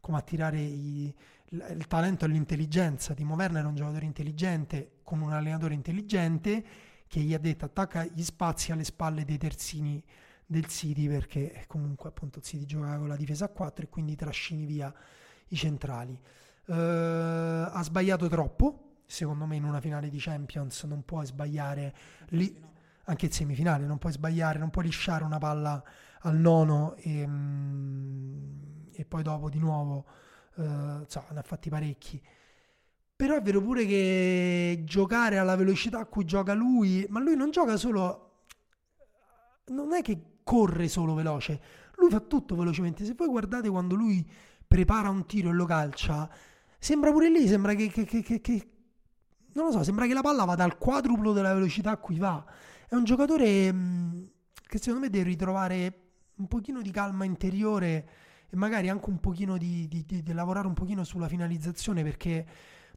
come attirare i, il, il talento e l'intelligenza. Timo Werner è un giocatore intelligente con un allenatore intelligente che gli ha detto attacca gli spazi alle spalle dei terzini del City perché comunque appunto il City gioca con la difesa a 4 e quindi trascini via i centrali. Uh, ha sbagliato troppo, secondo me in una finale di Champions non puoi sbagliare lì anche in semifinale, non puoi sbagliare, non puoi lisciare una palla al nono e, mm, e poi dopo di nuovo, uh, insomma, ne ha fatti parecchi. Però è vero pure che giocare alla velocità a cui gioca lui, ma lui non gioca solo, non è che corre solo veloce, lui fa tutto velocemente. Se voi guardate quando lui prepara un tiro e lo calcia, sembra pure lì, sembra che, che, che, che non lo so, sembra che la palla vada al quadruplo della velocità a cui va. È un giocatore mh, che secondo me deve ritrovare un pochino di calma interiore e magari anche un pochino di, di, di, di lavorare un pochino sulla finalizzazione perché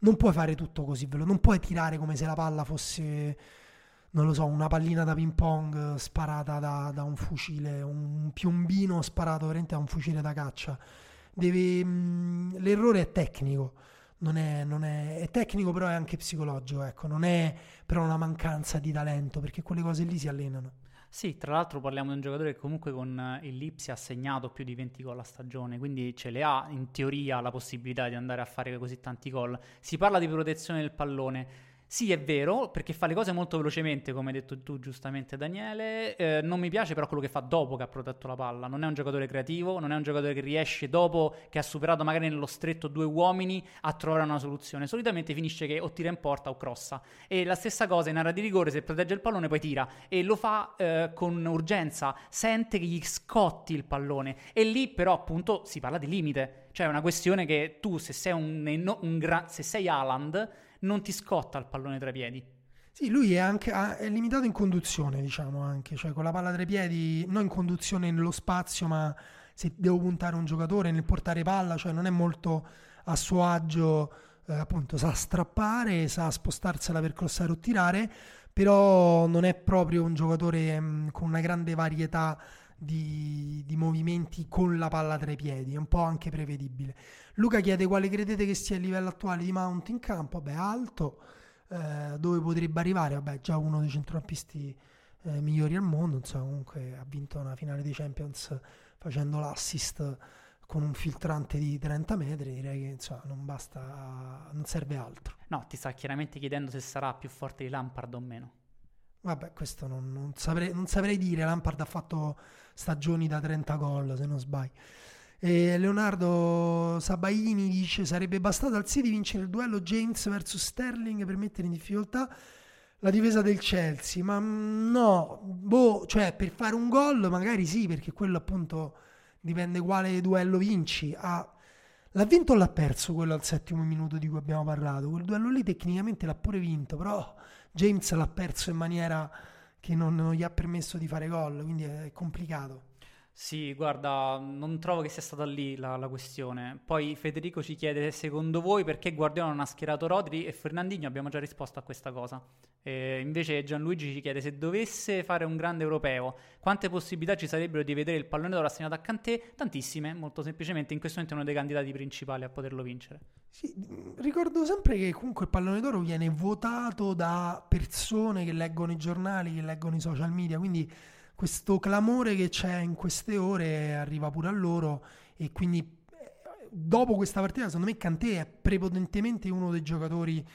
non puoi fare tutto così veloce, non puoi tirare come se la palla fosse, non lo so, una pallina da ping pong sparata da, da un fucile, un piombino sparato veramente da un fucile da caccia. Deve, mh, mm, l'errore è tecnico, non è, non è, è, tecnico però è anche psicologico, ecco, non è però una mancanza di talento perché quelle cose lì si allenano. Sì, tra l'altro parliamo di un giocatore che comunque con il Lipsi ha segnato più di 20 gol a stagione, quindi ce le ha in teoria la possibilità di andare a fare così tanti gol. Si parla di protezione del pallone. Sì, è vero, perché fa le cose molto velocemente, come hai detto tu giustamente Daniele. Eh, non mi piace però quello che fa dopo che ha protetto la palla. Non è un giocatore creativo, non è un giocatore che riesce dopo che ha superato magari nello stretto due uomini a trovare una soluzione. Solitamente finisce che o tira in porta o crossa. E la stessa cosa in area di rigore, se protegge il pallone poi tira. E lo fa eh, con urgenza, sente che gli scotti il pallone. E lì però appunto si parla di limite. Cioè è una questione che tu se sei un, un, un gra- se sei Haaland non ti scotta il pallone tra i piedi. Sì, lui è, anche, è limitato in conduzione, diciamo anche, cioè con la palla tra i piedi, non in conduzione nello spazio, ma se devo puntare un giocatore nel portare palla, cioè non è molto a suo agio, eh, appunto sa strappare, sa spostarsela per crossare o tirare, però non è proprio un giocatore mh, mm, con una grande varietà di, di, movimenti con la palla tra i piedi, è un po' anche prevedibile. Luca chiede quale credete che sia il livello attuale di Mount in campo, vabbè alto, eh, dove potrebbe arrivare, vabbè già uno dei centrocampisti eh, migliori al mondo, insomma comunque ha vinto una finale dei Champions facendo l'assist con un filtrante di 30 metri, direi che insomma non basta, non serve altro. No, ti sta chiaramente chiedendo se sarà più forte di Lampard o meno. Vabbè, questo non, non, saprei, non saprei dire. Lampard ha fatto stagioni da 30 gol, se non sbaglio. E Leonardo Sabaini dice sarebbe bastato al City vincere il duello James vs Sterling per mettere in difficoltà la difesa del Chelsea, ma mm, no, boh, cioè per fare un gol magari sì, perché quello appunto dipende quale duello vinci. Ah, l'ha vinto o l'ha perso quello al settimo minuto di cui abbiamo parlato? Quel duello lì tecnicamente l'ha pure vinto, però James l'ha perso in maniera che non, gli ha permesso di fare gol, quindi è complicato. Sì, guarda, non trovo che sia stata lì la, la, questione. Poi Federico ci chiede secondo voi perché Guardiola non ha schierato Rodri e Fernandinho, abbiamo già risposto a questa cosa. E invece Gianluigi ci chiede se dovesse fare un grande europeo, quante possibilità ci sarebbero di vedere il pallone d'oro assegnato a Cantè? Tantissime, molto semplicemente, in questo momento è uno dei candidati principali a poterlo vincere. Sì, ricordo sempre che comunque il pallone d'oro viene votato da persone che leggono i giornali, che leggono i social media, quindi questo clamore che c'è in queste ore arriva pure a loro e quindi eh, dopo questa partita secondo me Kanté è prepotentemente uno dei giocatori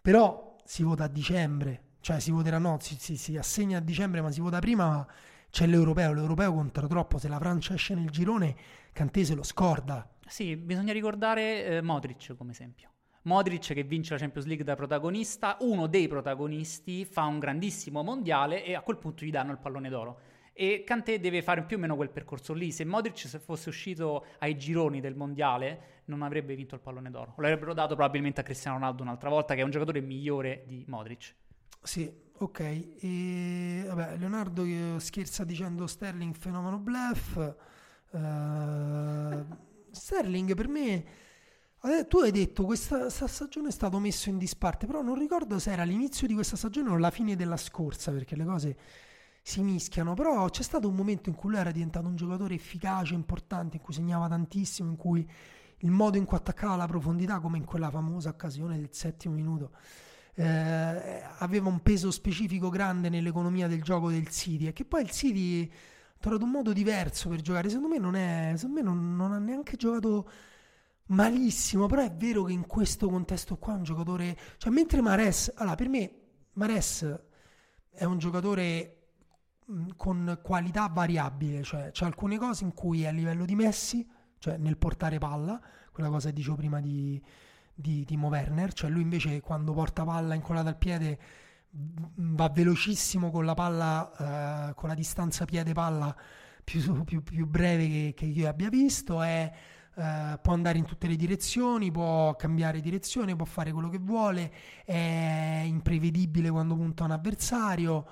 però si vota a dicembre cioè si voterà no, si, si, si assegna a dicembre ma si vota prima ma c'è l'europeo, l'europeo conta troppo se la Francia esce nel girone Kanté se lo scorda. Sì, bisogna ricordare eh, Modric come esempio Modric che vince la Champions League da protagonista, uno dei protagonisti fa un grandissimo mondiale e a quel punto gli danno il pallone d'oro. E Kanté deve fare più o meno quel percorso lì. Se Modric se fosse uscito ai gironi del mondiale non avrebbe vinto il pallone d'oro. Lo avrebbero dato probabilmente a Cristiano Ronaldo un'altra volta, che è un giocatore migliore di Modric. Sì, ok. E, vabbè, Leonardo scherza dicendo Sterling fenomeno bluff. Uh, Sterling per me tu hai detto che questa, stagione è stato messo in disparte, però non ricordo se era l'inizio di questa stagione o la fine della scorsa, perché le cose si mischiano. Però c'è stato un momento in cui lui era diventato un giocatore efficace, importante, in cui segnava tantissimo, in cui il modo in cui attaccava la profondità, come in quella famosa occasione del settimo minuto, eh, aveva un peso specifico grande nell'economia del gioco del City. E che poi il City ha trovato un modo diverso per giocare. Secondo me non, è, secondo me non, non ha neanche giocato malissimo, però è vero che in questo contesto qua un giocatore, cioè mentre Mares, allora per me Mares è un giocatore con qualità variabile, cioè c'è alcune cose in cui è a livello di Messi, cioè nel portare palla, quella cosa che dicevo prima di, di Timo Werner, cioè lui invece quando porta palla incollata al piede va velocissimo con la palla, eh, con la distanza piede-palla più, più, più breve che, che io abbia visto, è Uh, può andare in tutte le direzioni, può cambiare direzione, può fare quello che vuole, è imprevedibile quando punta un avversario.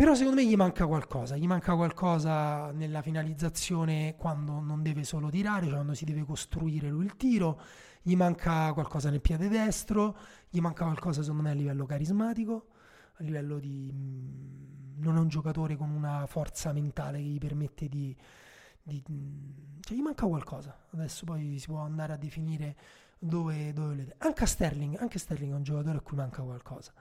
Però secondo me gli manca qualcosa, gli manca qualcosa nella finalizzazione quando non deve solo tirare, cioè quando si deve costruire lui il tiro, gli manca qualcosa nel piede destro, gli manca qualcosa secondo me a livello carismatico, a livello di... Mm, non è un giocatore con una forza mentale che gli permette di... di cioè gli manca qualcosa, adesso poi si può andare a definire dove, dove le... Anche a Sterling, anche Sterling è un giocatore a cui manca qualcosa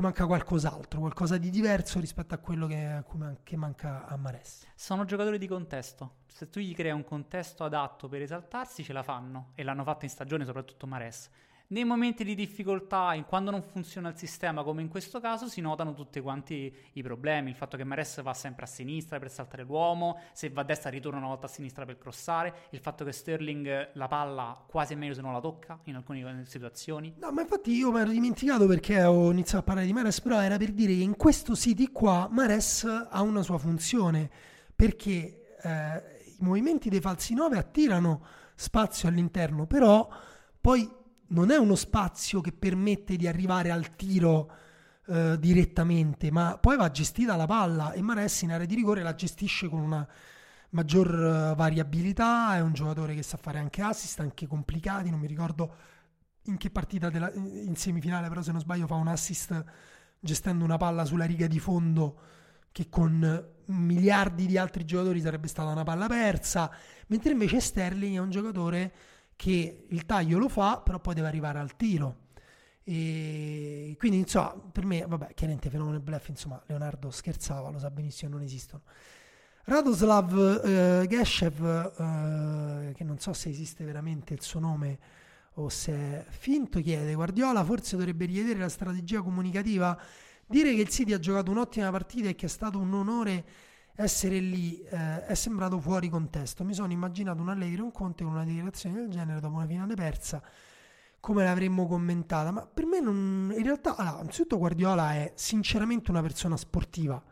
manca qualcos'altro, qualcosa di diverso rispetto a quello che, che manca a Mares. Sono giocatori di contesto. Se tu gli crei un contesto adatto per esaltarsi, ce la fanno. E l'hanno fatto in stagione, soprattutto Mares. Nei momenti di difficoltà, in quando non funziona il sistema, come in questo caso, si notano tutti quanti i problemi. Il fatto che Mares va sempre a sinistra per saltare l'uomo, se va a destra ritorna una volta a sinistra per crossare, il fatto che Sterling la palla quasi è meglio se non la tocca in alcune situazioni. No, ma infatti io mi ero dimenticato perché ho iniziato a parlare di Mares, però era per dire che in questo City qua Mares ha una sua funzione, perché eh, i movimenti dei falsi 9 attirano spazio all'interno, però poi non è uno spazio che permette di arrivare al tiro eh, direttamente, ma poi va gestita la palla e Maressi in area di rigore la gestisce con una maggior uh, variabilità, è un giocatore che sa fare anche assist, anche complicati, non mi ricordo in che partita della, in semifinale, però se non sbaglio fa un assist gestendo una palla sulla riga di fondo che con miliardi di altri giocatori sarebbe stata una palla persa, mentre invece Sterling è un giocatore che il taglio lo fa, però poi deve arrivare al tiro. E quindi, insomma, per me, vabbè, chiaramente fenomeno bluff, insomma, Leonardo scherzava, lo sa benissimo, non esistono. Radoslav eh, Geshev, eh, che non so se esiste veramente il suo nome o se è finto, chiede Guardiola forse dovrebbe rivedere la strategia comunicativa, dire che il City ha giocato un'ottima partita e che è stato un onore essere lì eh, è sembrato fuori contesto. Mi sono immaginato un Allegri e un Conte con una dichiarazione del genere dopo una finale persa, come l'avremmo commentata. Ma per me non, in realtà, allora, innanzitutto Guardiola è sinceramente una persona sportiva.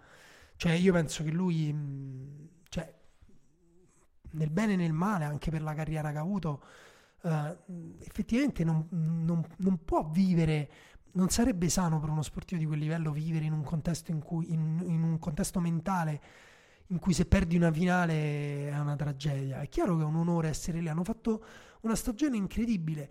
Cioè io penso che lui, mm, cioè, nel bene e nel male, anche per la carriera che ha avuto, eh, effettivamente non, non, non può vivere non sarebbe sano per uno sportivo di quel livello vivere in un contesto, in cui, in, in un contesto mentale in cui se perdi una finale è una tragedia. È chiaro che è un onore essere lì, hanno fatto una stagione incredibile.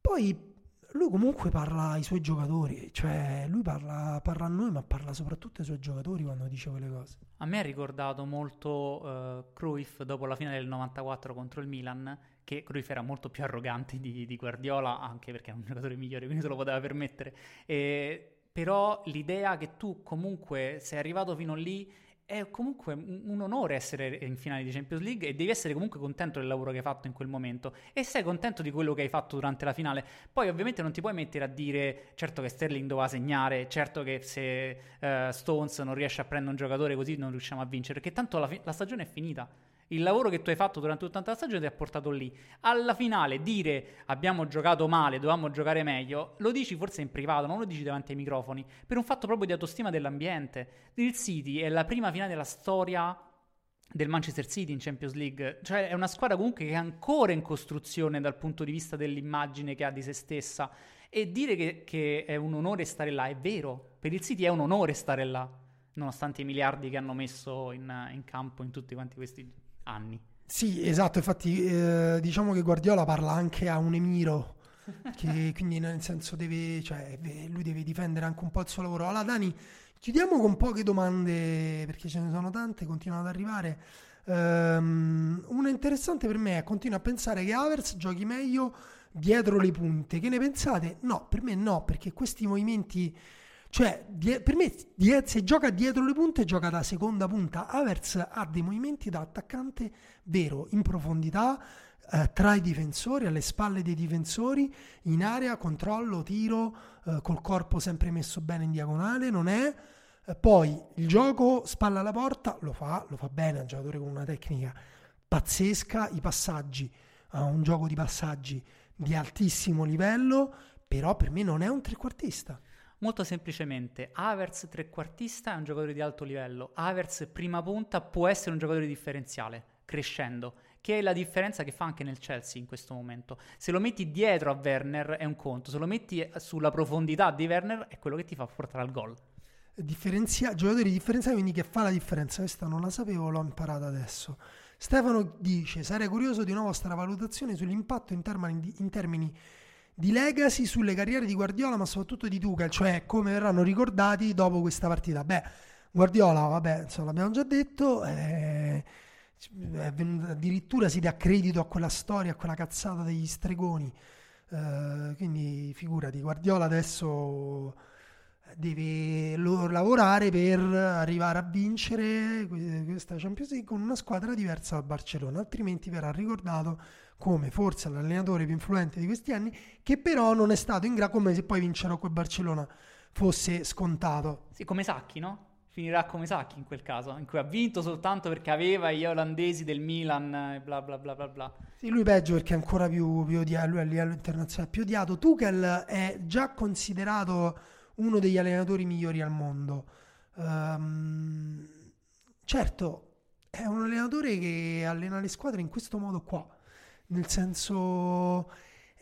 Poi lui comunque parla ai suoi giocatori, cioè lui parla, parla, a noi, ma parla soprattutto ai suoi giocatori quando dice quelle cose. A me ha ricordato molto uh, Cruyff dopo la finale del 94 contro il Milan, che Cruyff era molto più arrogante di, di Guardiola, anche perché è un giocatore migliore, quindi se lo poteva permettere. E, però l'idea che tu comunque sei arrivato fino lì è comunque un onore essere in finale di Champions League e devi essere comunque contento del lavoro che hai fatto in quel momento e sei contento di quello che hai fatto durante la finale. Poi ovviamente non ti puoi mettere a dire certo che Sterling doveva segnare, certo che se uh, Stones non riesce a prendere un giocatore così non riusciamo a vincere, perché tanto la, fi- la stagione è finita. Il lavoro che tu hai fatto durante tutta la stagione ti ha portato lì. Alla finale dire abbiamo giocato male, dovevamo giocare meglio, lo dici forse in privato, non lo dici davanti ai microfoni, per un fatto proprio di autostima dell'ambiente. Il City è la prima finale della storia del Manchester City in Champions League, cioè è una squadra comunque che è ancora in costruzione dal punto di vista dell'immagine che ha di se stessa e dire che, che è un onore stare là è vero, per il City è un onore stare là, nonostante i miliardi che hanno messo in, in campo in tutti quanti questi anni. Sì, esatto, infatti eh, diciamo che Guardiola parla anche a un emiro, che <laughs> quindi nel senso deve, cioè, lui deve difendere anche un po' il suo lavoro. Allora Dani, chiudiamo con poche domande perché ce ne sono tante, continuano ad arrivare. Um, una interessante per me è continuo a pensare che Avers giochi meglio dietro le punte. Che ne pensate? No, per me no, perché questi movimenti cioè, die- per me, die- se gioca dietro le punte, gioca da seconda punta. Avers ha dei movimenti da attaccante vero, in profondità, eh, tra i difensori, alle spalle dei difensori, in area, controllo, tiro, eh, col corpo sempre messo bene in diagonale, non è... Eh, poi il gioco, spalla alla porta, lo fa, lo fa bene, è un giocatore con una tecnica pazzesca, i passaggi, ha un gioco di passaggi di altissimo livello, però per me non è un trequartista. Molto semplicemente, Avers trequartista è un giocatore di alto livello, Avers prima punta può essere un giocatore differenziale, crescendo, che è la differenza che fa anche nel Chelsea in questo momento. Se lo metti dietro a Werner è un conto, se lo metti sulla profondità di Werner è quello che ti fa portare al gol. differenzia- giocatori differenziati, quindi che fa la differenza. Questa non la sapevo, l'ho imparata adesso. Stefano dice: Sarei curioso di una vostra valutazione sull'impatto in termini di, in termini di legacy sulle carriere di Guardiola, ma soprattutto di Tuchel, cioè come verranno ricordati dopo questa partita. Beh, Guardiola, vabbè, insomma, l'abbiamo già detto. Eh, venuto, addirittura si dà credito a quella storia, a quella cazzata degli stregoni. Eh, quindi figurati, Guardiola adesso deve lavorare per arrivare a vincere questa Champions League con una squadra diversa dal Barcellona, altrimenti verrà ricordato come forse l'allenatore più influente di questi anni, che però non è stato in grado, come se poi vincerò quel Barcellona fosse scontato. Sì, come Sacchi, no? Finirà come Sacchi in quel caso, in cui ha vinto soltanto perché aveva gli olandesi del Milan e bla bla bla bla bla. Sì, lui peggio perché è ancora più, più odiato, lui a livello internazionale più odiato. Tuchel è già considerato uno degli allenatori migliori al mondo. Um, certo, è un allenatore che allena le squadre in questo modo qua, nel senso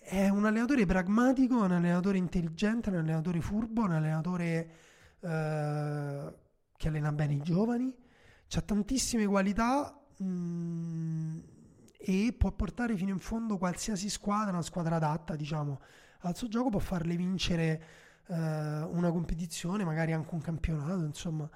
è un allenatore pragmatico, un allenatore intelligente, un allenatore furbo, un allenatore uh, che allena bene i giovani, ha tantissime qualità mh, mm, e può portare fino in fondo qualsiasi squadra, una squadra adatta, diciamo, al suo gioco, può farle vincere eh, una competizione, magari anche un campionato, insomma.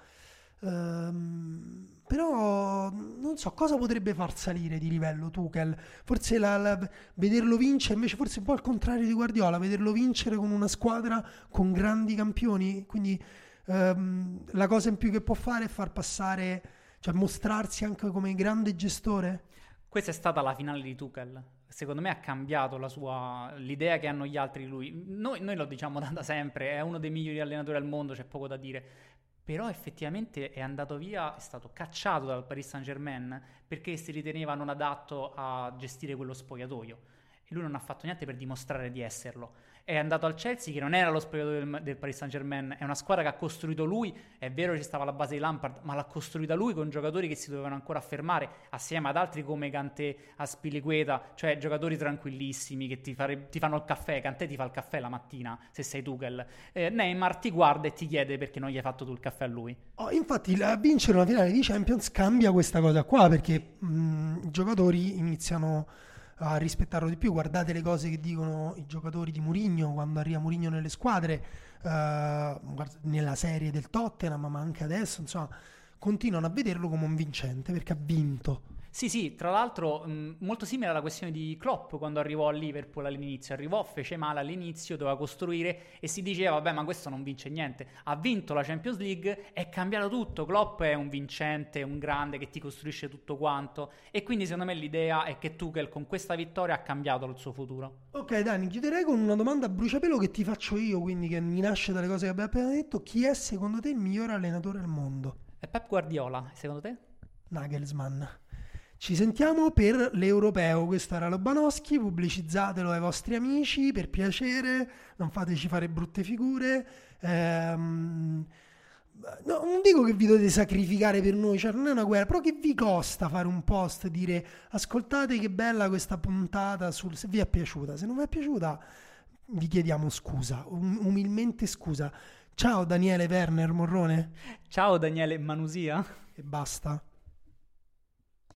Um, però non so cosa potrebbe far salire di livello Tuchel. Forse la, la, vederlo vincere, invece, forse un po' al contrario di Guardiola, vederlo vincere con una squadra con grandi campioni. Quindi um, la cosa in più che può fare è far passare, cioè mostrarsi anche come grande gestore. Questa è stata la finale di Tuchel secondo me ha cambiato sua, l'idea che hanno gli altri di lui. Noi, noi, lo diciamo da, <laughs> da sempre, è uno dei migliori allenatori al mondo, c'è poco da dire. Però effettivamente è andato via, è stato cacciato dal Paris Saint Germain perché si riteneva non adatto a gestire quello spogliatoio. E lui non ha fatto niente per dimostrare di esserlo è andato al Chelsea che non era lo spogliatoio del, del, Paris Saint Germain, è una squadra che ha costruito lui, è vero che ci stava la base di Lampard, ma l'ha costruita lui con giocatori che si dovevano ancora affermare, assieme ad altri come Cantè, Aspiliqueta, cioè giocatori tranquillissimi che ti, fare, ti, fanno il caffè, Cantè ti fa il caffè la mattina, se sei Tuchel. Eh, Neymar ti guarda e ti chiede perché non gli hai fatto tu il caffè a lui. Oh, infatti la, vincere una finale di Champions cambia questa cosa qua, perché mh, i giocatori iniziano a rispettarlo di più. Guardate le cose che dicono i giocatori di Murigno quando arriva Murigno nelle squadre, eh, nella serie del Tottenham, ma anche adesso, insomma, continuano a vederlo come un vincente perché ha vinto. Sì, sì, tra l'altro mh, molto simile alla questione di Klopp quando arrivò a Liverpool all'inizio, arrivò, fece male all'inizio, doveva costruire e si diceva vabbè ma questo non vince niente, ha vinto la Champions League, è cambiato tutto, Klopp è un vincente, un grande che ti costruisce tutto quanto e quindi secondo me l'idea è che Tuchel con questa vittoria ha cambiato il suo futuro. Ok Dani, chiuderei con una domanda a bruciapelo che ti faccio io, quindi che mi nasce dalle cose che abbiamo appena detto, chi è secondo te il migliore allenatore al mondo? È Pep Guardiola, secondo te? Nagelsmann. Ci sentiamo per l'europeo. Questo era Lobanowski. Pubblicizzatelo ai vostri amici per piacere. Non fateci fare brutte figure. Ehm, no, non dico che vi dovete sacrificare per noi, cioè non è una guerra, però che vi costa fare un post, dire ascoltate che bella questa puntata, sul... se vi è piaciuta, se non vi è piaciuta vi chiediamo scusa, um- umilmente scusa. Ciao Daniele Werner Morrone. Ciao Daniele Manusia. E basta.